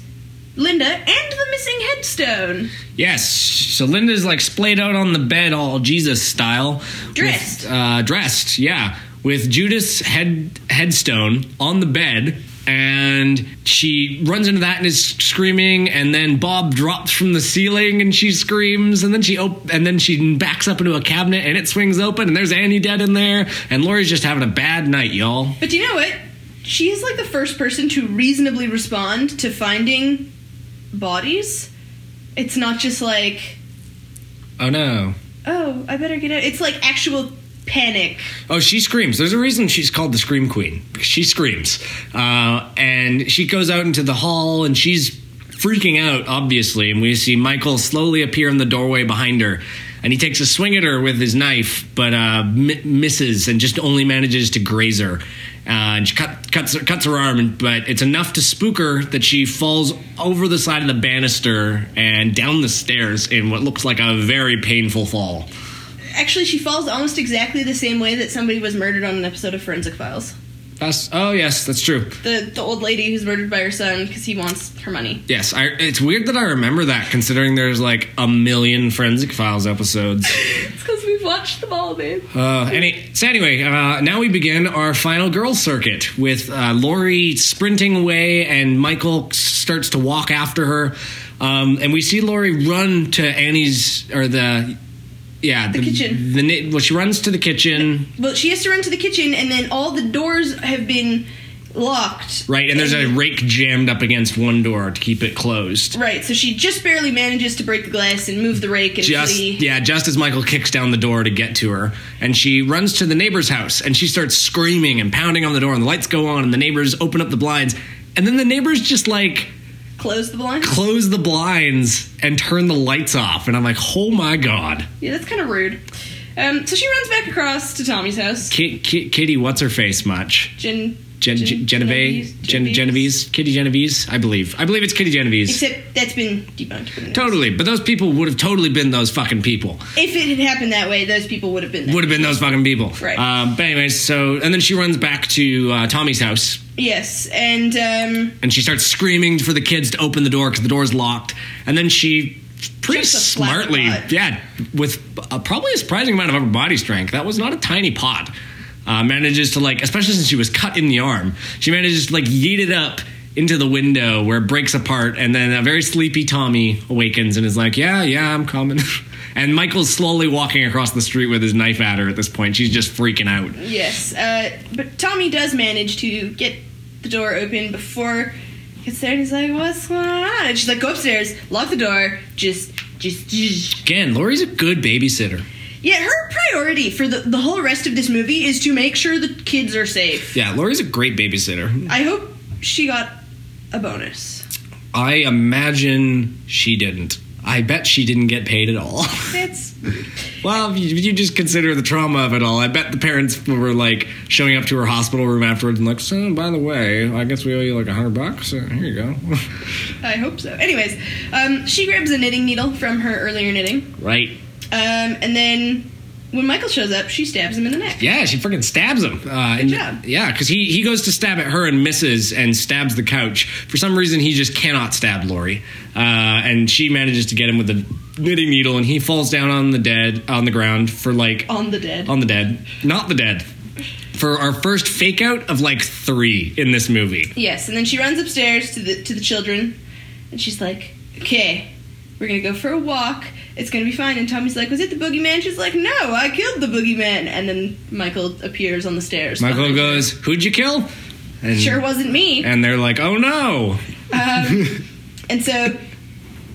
Linda and the missing headstone. Yes. So Linda's like splayed out on the bed, all Jesus style. Dressed. With, uh, dressed, yeah. With Judas' head headstone on the bed. And she runs into that and is screaming. And then Bob drops from the ceiling and she screams. And then she op- and then she backs up into a cabinet and it swings open. And there's Annie dead in there. And Laurie's just having a bad night, y'all. But do you know what? She is like the first person to reasonably respond to finding bodies. It's not just like, Oh no. oh, I better get out. It's like actual panic. Oh, she screams. There's a reason she's called the Scream Queen. She screams. Uh, and she goes out into the hall and she's freaking out, obviously. And we see Michael slowly appear in the doorway behind her. And he takes a swing at her with his knife, but uh, mi- misses and just only manages to graze her. Uh, and she cut, cuts, her, cuts her arm, but it's enough to spook her that she falls over the side of the banister and down the stairs in what looks like a very painful fall. Actually, she falls almost exactly the same way that somebody was murdered on an episode of Forensic Files. That's, oh, yes, that's true. The the old lady who's murdered by her son because he wants her money. Yes, I, it's weird that I remember that, considering there's like a million Forensic Files episodes. It's because we've watched them all, babe. Uh, any, so anyway, uh, now we begin our final girl circuit with uh, Laurie sprinting away, and Michael starts to walk after her, um, and we see Laurie run to Annie's or the. Yeah, the, kitchen. The well, she runs to the kitchen, Well, she has to run to the kitchen, and then all the doors have been locked. right? And there's a rake jammed up against one door to keep it closed. Right, so she just barely manages to break the glass and move the rake and just flee. yeah just as michael kicks down the door to get to her and she runs to the neighbor's house and she starts screaming and pounding on the door and the lights go on and the neighbors open up the blinds and then the neighbors just like Close the blinds? close the blinds and turn the lights off and i'm like oh my god Yeah, that's kind of rude. Um, so she runs back across to Tommy's house. Ki- Ki- kitty what's her face much Gen, Gen- Gen- Genevieve, Gen- Genovese, Kitty Genovese, I believe. I believe it's Kitty Genovese. Except that's been debunked. totally, but those people would have totally been those fucking people. If it had happened that way, those people would have been. Would have been those fucking people. Right. Um, but anyways, so and then she runs back to uh, Tommy's house Yes, and um, and she starts screaming for the kids to open the door because the door's locked. And then she pretty a smartly, pot. yeah, with uh, probably a surprising amount of upper body strength. That was not a tiny pot. Uh, manages to like, especially since she was cut in the arm, she manages to like yeet it up into the window where it breaks apart, and then a very sleepy Tommy awakens and is like, "Yeah, yeah, I'm coming." and Michael's slowly walking across the street with his knife at her. At this point, she's just freaking out. yes, uh, but Tommy does manage to get the door open before he gets there and he's like, What's going on? And she's like, Go upstairs, lock the door, just just, just Again, Laurie's a good babysitter. Yeah, her priority for the, the whole rest of this movie is to make sure the kids are safe. Yeah, Laurie's a great babysitter. I hope she got a bonus. I imagine she didn't. I bet she didn't get paid at all. That's well, if you, if you just consider the trauma of it all, I bet the parents were like showing up to her hospital room afterwards and like, so by the way, I guess we owe you like a hundred bucks. Here you go. I hope so. Anyways, um, she grabs a knitting needle from her earlier knitting, right. Um, and then when Michael shows up, she stabs him in the neck. Yeah, she freaking stabs him. Uh, and- job. Yeah, because he, he goes to stab at her and misses and stabs the couch. For some reason, he just cannot stab Laurie. Uh, and she manages to get him with a knitting needle, and he falls down on the dead on the ground for like On the dead. on the dead, not the dead. For our first fake out of like three in this movie. Yes, and then she runs upstairs to the to the children, and she's like, "Okay, we're gonna go for a walk. It's gonna be fine." And Tommy's like, "Was it the boogeyman?" She's like, "No, I killed the boogeyman." And then Michael appears on the stairs. Michael goes, "Who'd you kill?" And, "Sure wasn't me." And they're like, "Oh no!" Um, and so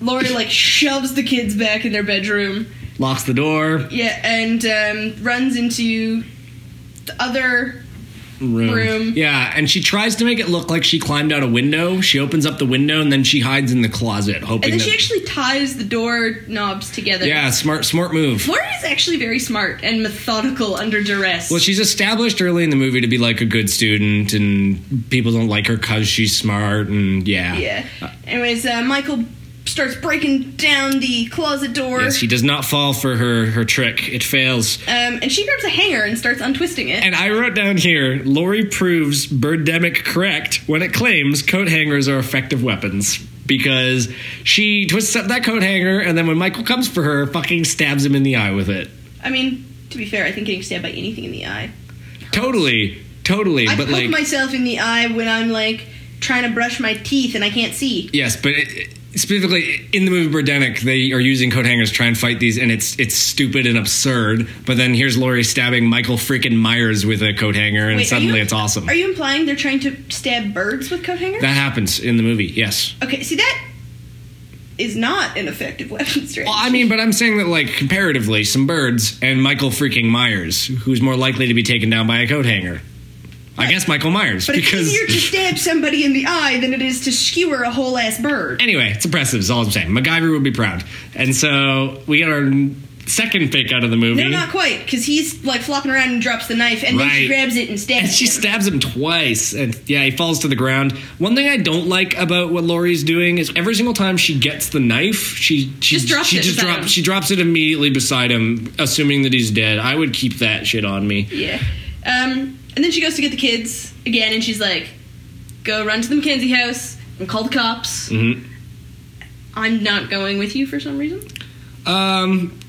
Laurie like shoves the kids back in their bedroom. Locks the door. Yeah, and um, runs into the other. Room. Room. Yeah, and she tries to make it look like she climbed out a window. She opens up the window and then she hides in the closet, hoping And then she actually ties the door knobs together. yeah, smart, smart move. Laurie is actually very smart and methodical under duress. Well, she's established early in the movie to be like a good student, and people don't like her because she's smart, and yeah. Yeah. Anyways, uh, Michael starts breaking down the closet door. Yes, he does not fall for her her trick. It fails. um, and she grabs a hanger and starts untwisting it. And I wrote down here, Laurie proves Birdemic correct when it claims coat hangers are effective weapons. Because she twists up that coat hanger, and then when Michael comes for her, fucking stabs him in the eye with it. I mean, to be fair, I think getting stabbed by anything in the eye. Totally, totally. I but poke like, myself in the eye when I'm like trying to brush my teeth and I can't see. yes, but it- specifically in the movie Birdemic, they are using coat hangers to try and fight these, and it's it's stupid and absurd. But then here's Laurie stabbing Michael freaking Myers with a coat hanger, and Wait, are suddenly you- it's awesome. Are you implying they're trying to stab birds with coat hangers? that happens in the movie, yes. okay, see that is not an effective weapon strategy. Well, I mean, but I'm saying that, like, comparatively, some birds and Michael freaking Myers, who's more likely to be taken down by a coat hanger. I guess Michael Myers, but it's easier to stab somebody in the eye than it is to skewer a whole ass bird. Anyway, it's impressive, is all I'm saying. MacGyver would be proud. And so we got our second fake out of the movie. No, not quite, because he's like flopping around and drops the knife, and then she grabs it and stabs and she him. stabs him twice, and yeah, he falls to the ground. One thing I don't like about what Laurie's doing is every single time she gets the knife, she she Just drops she it just drops she drops it immediately beside him, assuming that he's dead. I would keep that shit on me. Yeah. Um, and then she goes to get the kids again, and she's like, "Go run to the McKenzie house and call the cops." hmm I'm not going with you for some reason. Um.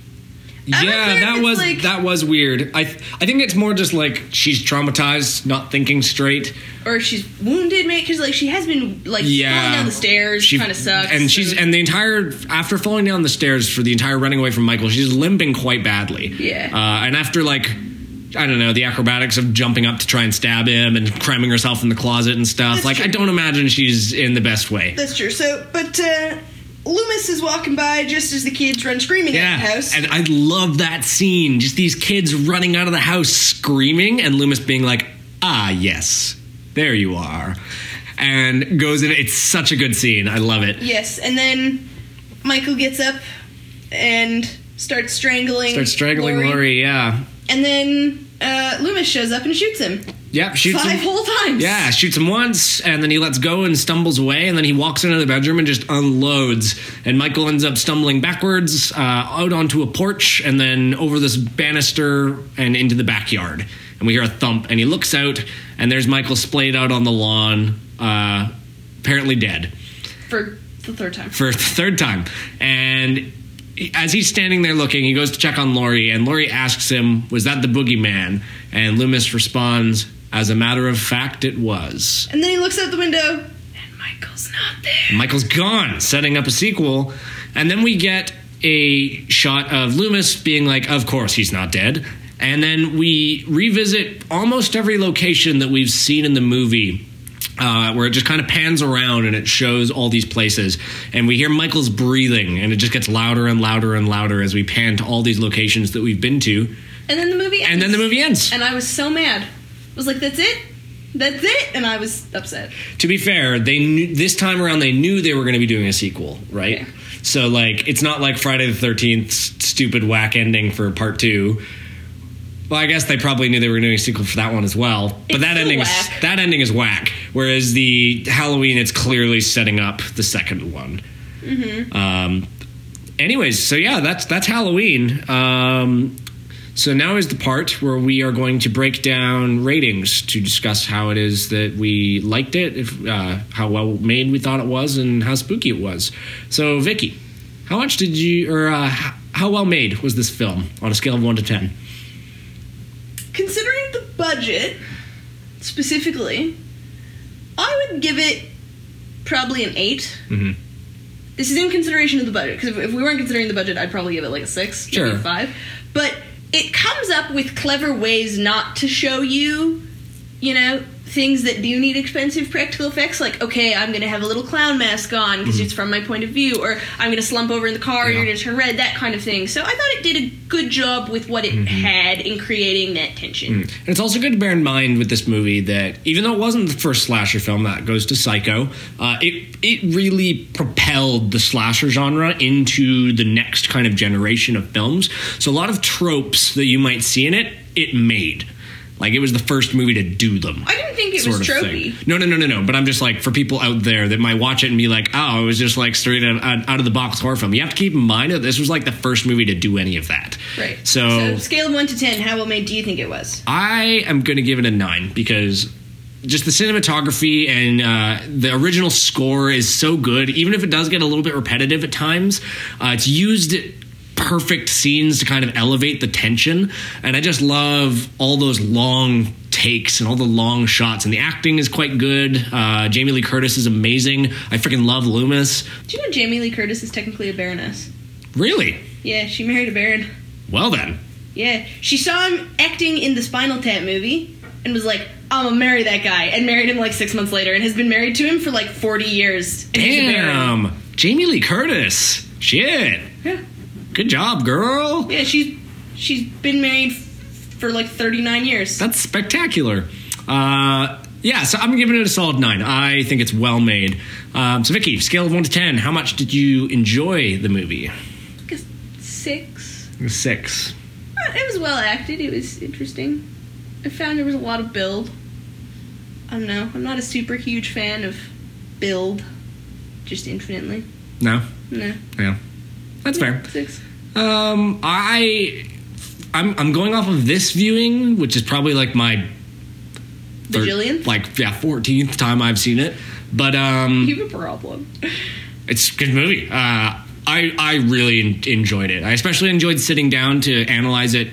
Yeah, that was like- that was weird. I I think it's more just like she's traumatized, not thinking straight. Or she's wounded, mate, because like she has been like Yeah, falling down the stairs, She- kind of sucks. And she's and the entire after falling down the stairs for the entire running away from Michael, she's limping quite badly. Yeah. Uh, and after like I don't know the acrobatics of jumping up to try and stab him and cramming herself in the closet and stuff. That's like true. I don't imagine she's in the best way. that's true. So, but uh, Loomis is walking by just as the kids run screaming Yeah, of the house. and I love that scene. Just these kids running out of the house screaming, and Loomis being like, "Ah, yes, there you are," and goes in. It's such a good scene. I love it. yes, and then Michael gets up and starts strangling. Starts strangling Laurie. Yeah, And then uh, Loomis shows up and shoots him yep. Shoots five him. whole times. Yeah, shoots him once, and then he lets go and stumbles away, and then he walks into the bedroom and just unloads. And Michael ends up stumbling backwards uh, out onto a porch, and then over this banister and into the backyard. And we hear a thump, and he looks out, and there's Michael splayed out on the lawn, uh, apparently dead for the third time. for the third time. And as he's standing there looking, he goes to check on Laurie, and Laurie asks him, Was that the boogeyman? And Loomis responds, As a matter of fact, it was. And then he looks out the window, and Michael's not there. Michael's gone, setting up a sequel. And then we get a shot of Loomis being like, Of course, he's not dead. And then we revisit almost every location that we've seen in the movie uh, where it just kind of pans around and it shows all these places. And we hear Michael's breathing, and it just gets louder and louder and louder as we pan to all these locations that we've been to. And then the movie ends. And then the movie ends. And I was so mad. I was like, that's it? That's it? And I was upset. To be fair, they knew, this time around they knew they were going to be doing a sequel, right? Okay. So like, it's not like Friday the Thirteenth stupid whack ending for part two. Well, I guess they probably knew they were doing a sequel for that one as well. But It's that ending is that ending is whack. Whereas the Halloween, it's clearly setting up the second one. Mm-hmm. Um, anyways, so yeah, that's that's Halloween. Um, so now is the part where we are going to break down ratings to discuss how it is that we liked it, if uh, how well made we thought it was, and how spooky it was. So, Vicky, how much did you, or uh, how well made was this film on a scale of one to ten? Considering the budget, specifically, I would give it probably an 8 Mhm. This is in consideration of the budget, because if, if we weren't considering the budget, I'd probably give it like a 6, maybe a 5. But it comes up with clever ways not to show you, you know, things that do need expensive practical effects. Like, okay, I'm to have a little clown mask on because it's from my point of view, or I'm to slump over in the car and Mm-hmm. Yeah. you're to turn red, that kind of thing. So I thought it did a good job with what it Mm-hmm. had in creating that tension. And it's also good to bear in mind with this movie that even though it wasn't the first slasher film that goes to Psycho, uh, it it really propelled the slasher genre into the next kind of generation of films. So a lot of tropes that you might see in it, it made. Like it was the first movie to do them. I didn't think it was tropey. thing. No, no, no, no, no. But I'm just like for people out there that might watch it and be like, "Oh, it was just like straight out, out of the box horror film." You have to keep in mind that this was like the first movie to do any of that. Right. So, so scale of 1 to 10, how well made do you think it was? I am going to give it a nine because just the cinematography and uh, the original score is so good. Even if it does get a little bit repetitive at times, uh, it's used perfect scenes to kind of elevate the tension. And I just love all those long takes and all the long shots. And the acting is quite good. Uh, Jamie Lee Curtis is amazing. I freaking love Loomis. Do you know Jamie Lee Curtis is technically a baroness? Really? Yeah, she married a baron. Well then. Yeah, she saw him acting in the Spinal Tap movie and was like, "I'm gonna marry that guy," and married him like six months later, and has been married to him for like 40 years. And he's a baron. Damn. Jamie Lee Curtis. Shit. Yeah, Good job, girl. yeah, she's she's been married f- for like 39 years. That's spectacular. Uh, yeah, so I'm giving it a solid nine. I think it's well made. Um, so, Vicky, scale of one to ten, how much did you enjoy the movie? Like six. Six. Uh, It was well acted. It was interesting. I found there was a lot of build. I don't know. I'm not a super huge fan of build. Just infinitely. No. No. Yeah. That's fair. Six. Um, I, I'm, I'm going off of this viewing, which is probably like my Bajillionth? like yeah, fourteenth time I've seen it. But um, You have a problem. It's a good movie. Uh, I I really en- enjoyed it. I especially enjoyed sitting down to analyze it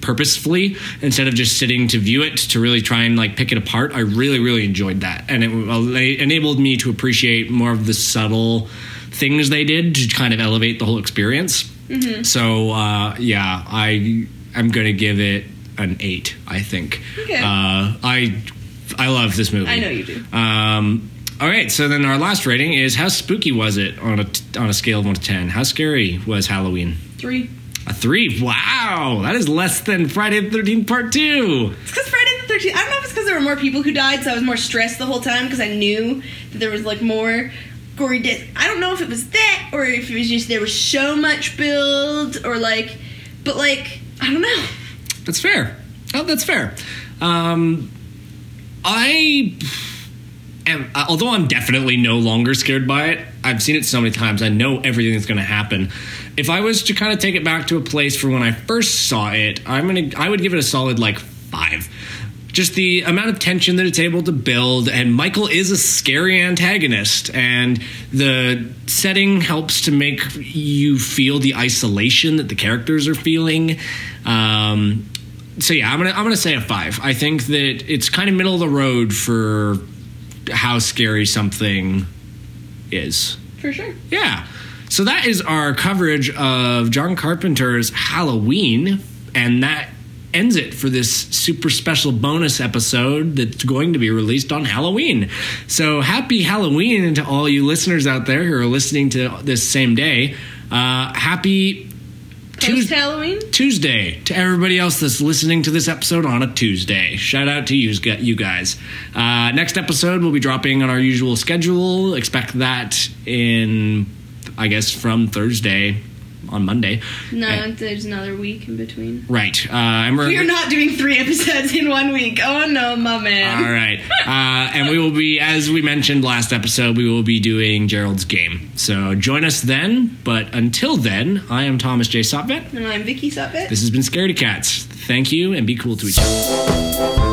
purposefully instead of just sitting to view it to really try and like pick it apart. I really really enjoyed that, and it, uh, it enabled me to appreciate more of the subtle things they did to kind of elevate the whole experience. So uh, yeah, I I'm gonna give it an eight. I think. Okay. Uh, I I love this movie. I know you do. Um, all right, so then our last rating is how spooky was it on a on a scale of one to ten? How scary was Halloween? Three. A three. Wow, that is less than Friday the Thirteenth Part Two. It's because Friday the 13th. I don't know if it's because there were more people who died, so I was more stressed the whole time because I knew that there was like more gory deaths. I don't know if it was that or if it was just there was so much build or like, but like, I don't know. That's fair. Oh, that's fair. Um, I am, uh, although I'm definitely no longer scared by it. I've seen it so many times. I know everything that's going to happen. If I was to kind of take it back to a place for when I first saw it, I'm gonna. I would give it a solid like five. Just the amount of tension that it's able to build, and Michael is a scary antagonist, and the setting helps to make you feel the isolation that the characters are feeling. Um, so yeah, I'm gonna I'm gonna say a five. I think that it's kind of middle of the road for how scary something is. For sure. Yeah. So that is our coverage of John Carpenter's Halloween, and that ends it for this super special bonus episode that's going to be released on Halloween. So happy Halloween to all you listeners out there who are listening to this same day. Uh, happy Tuesday. Halloween. Tuesday to everybody else that's listening to this episode on a Tuesday. Shout out to you, you guys. Uh, next episode will be dropping on our usual schedule. Expect that in, I guess, from Thursday on Monday. No, Uh, there's another week in between. right. Uh, and we're, We're not doing three episodes in one week. Oh no, my man. All right. Uh, and we will be, as we mentioned last episode, we will be doing Gerald's game. So join us then. But until then, I am Thomas J. Sopvet. And I'm Vicky Sutbit. This has been Scaredy Cats. Thank you and be cool to each other.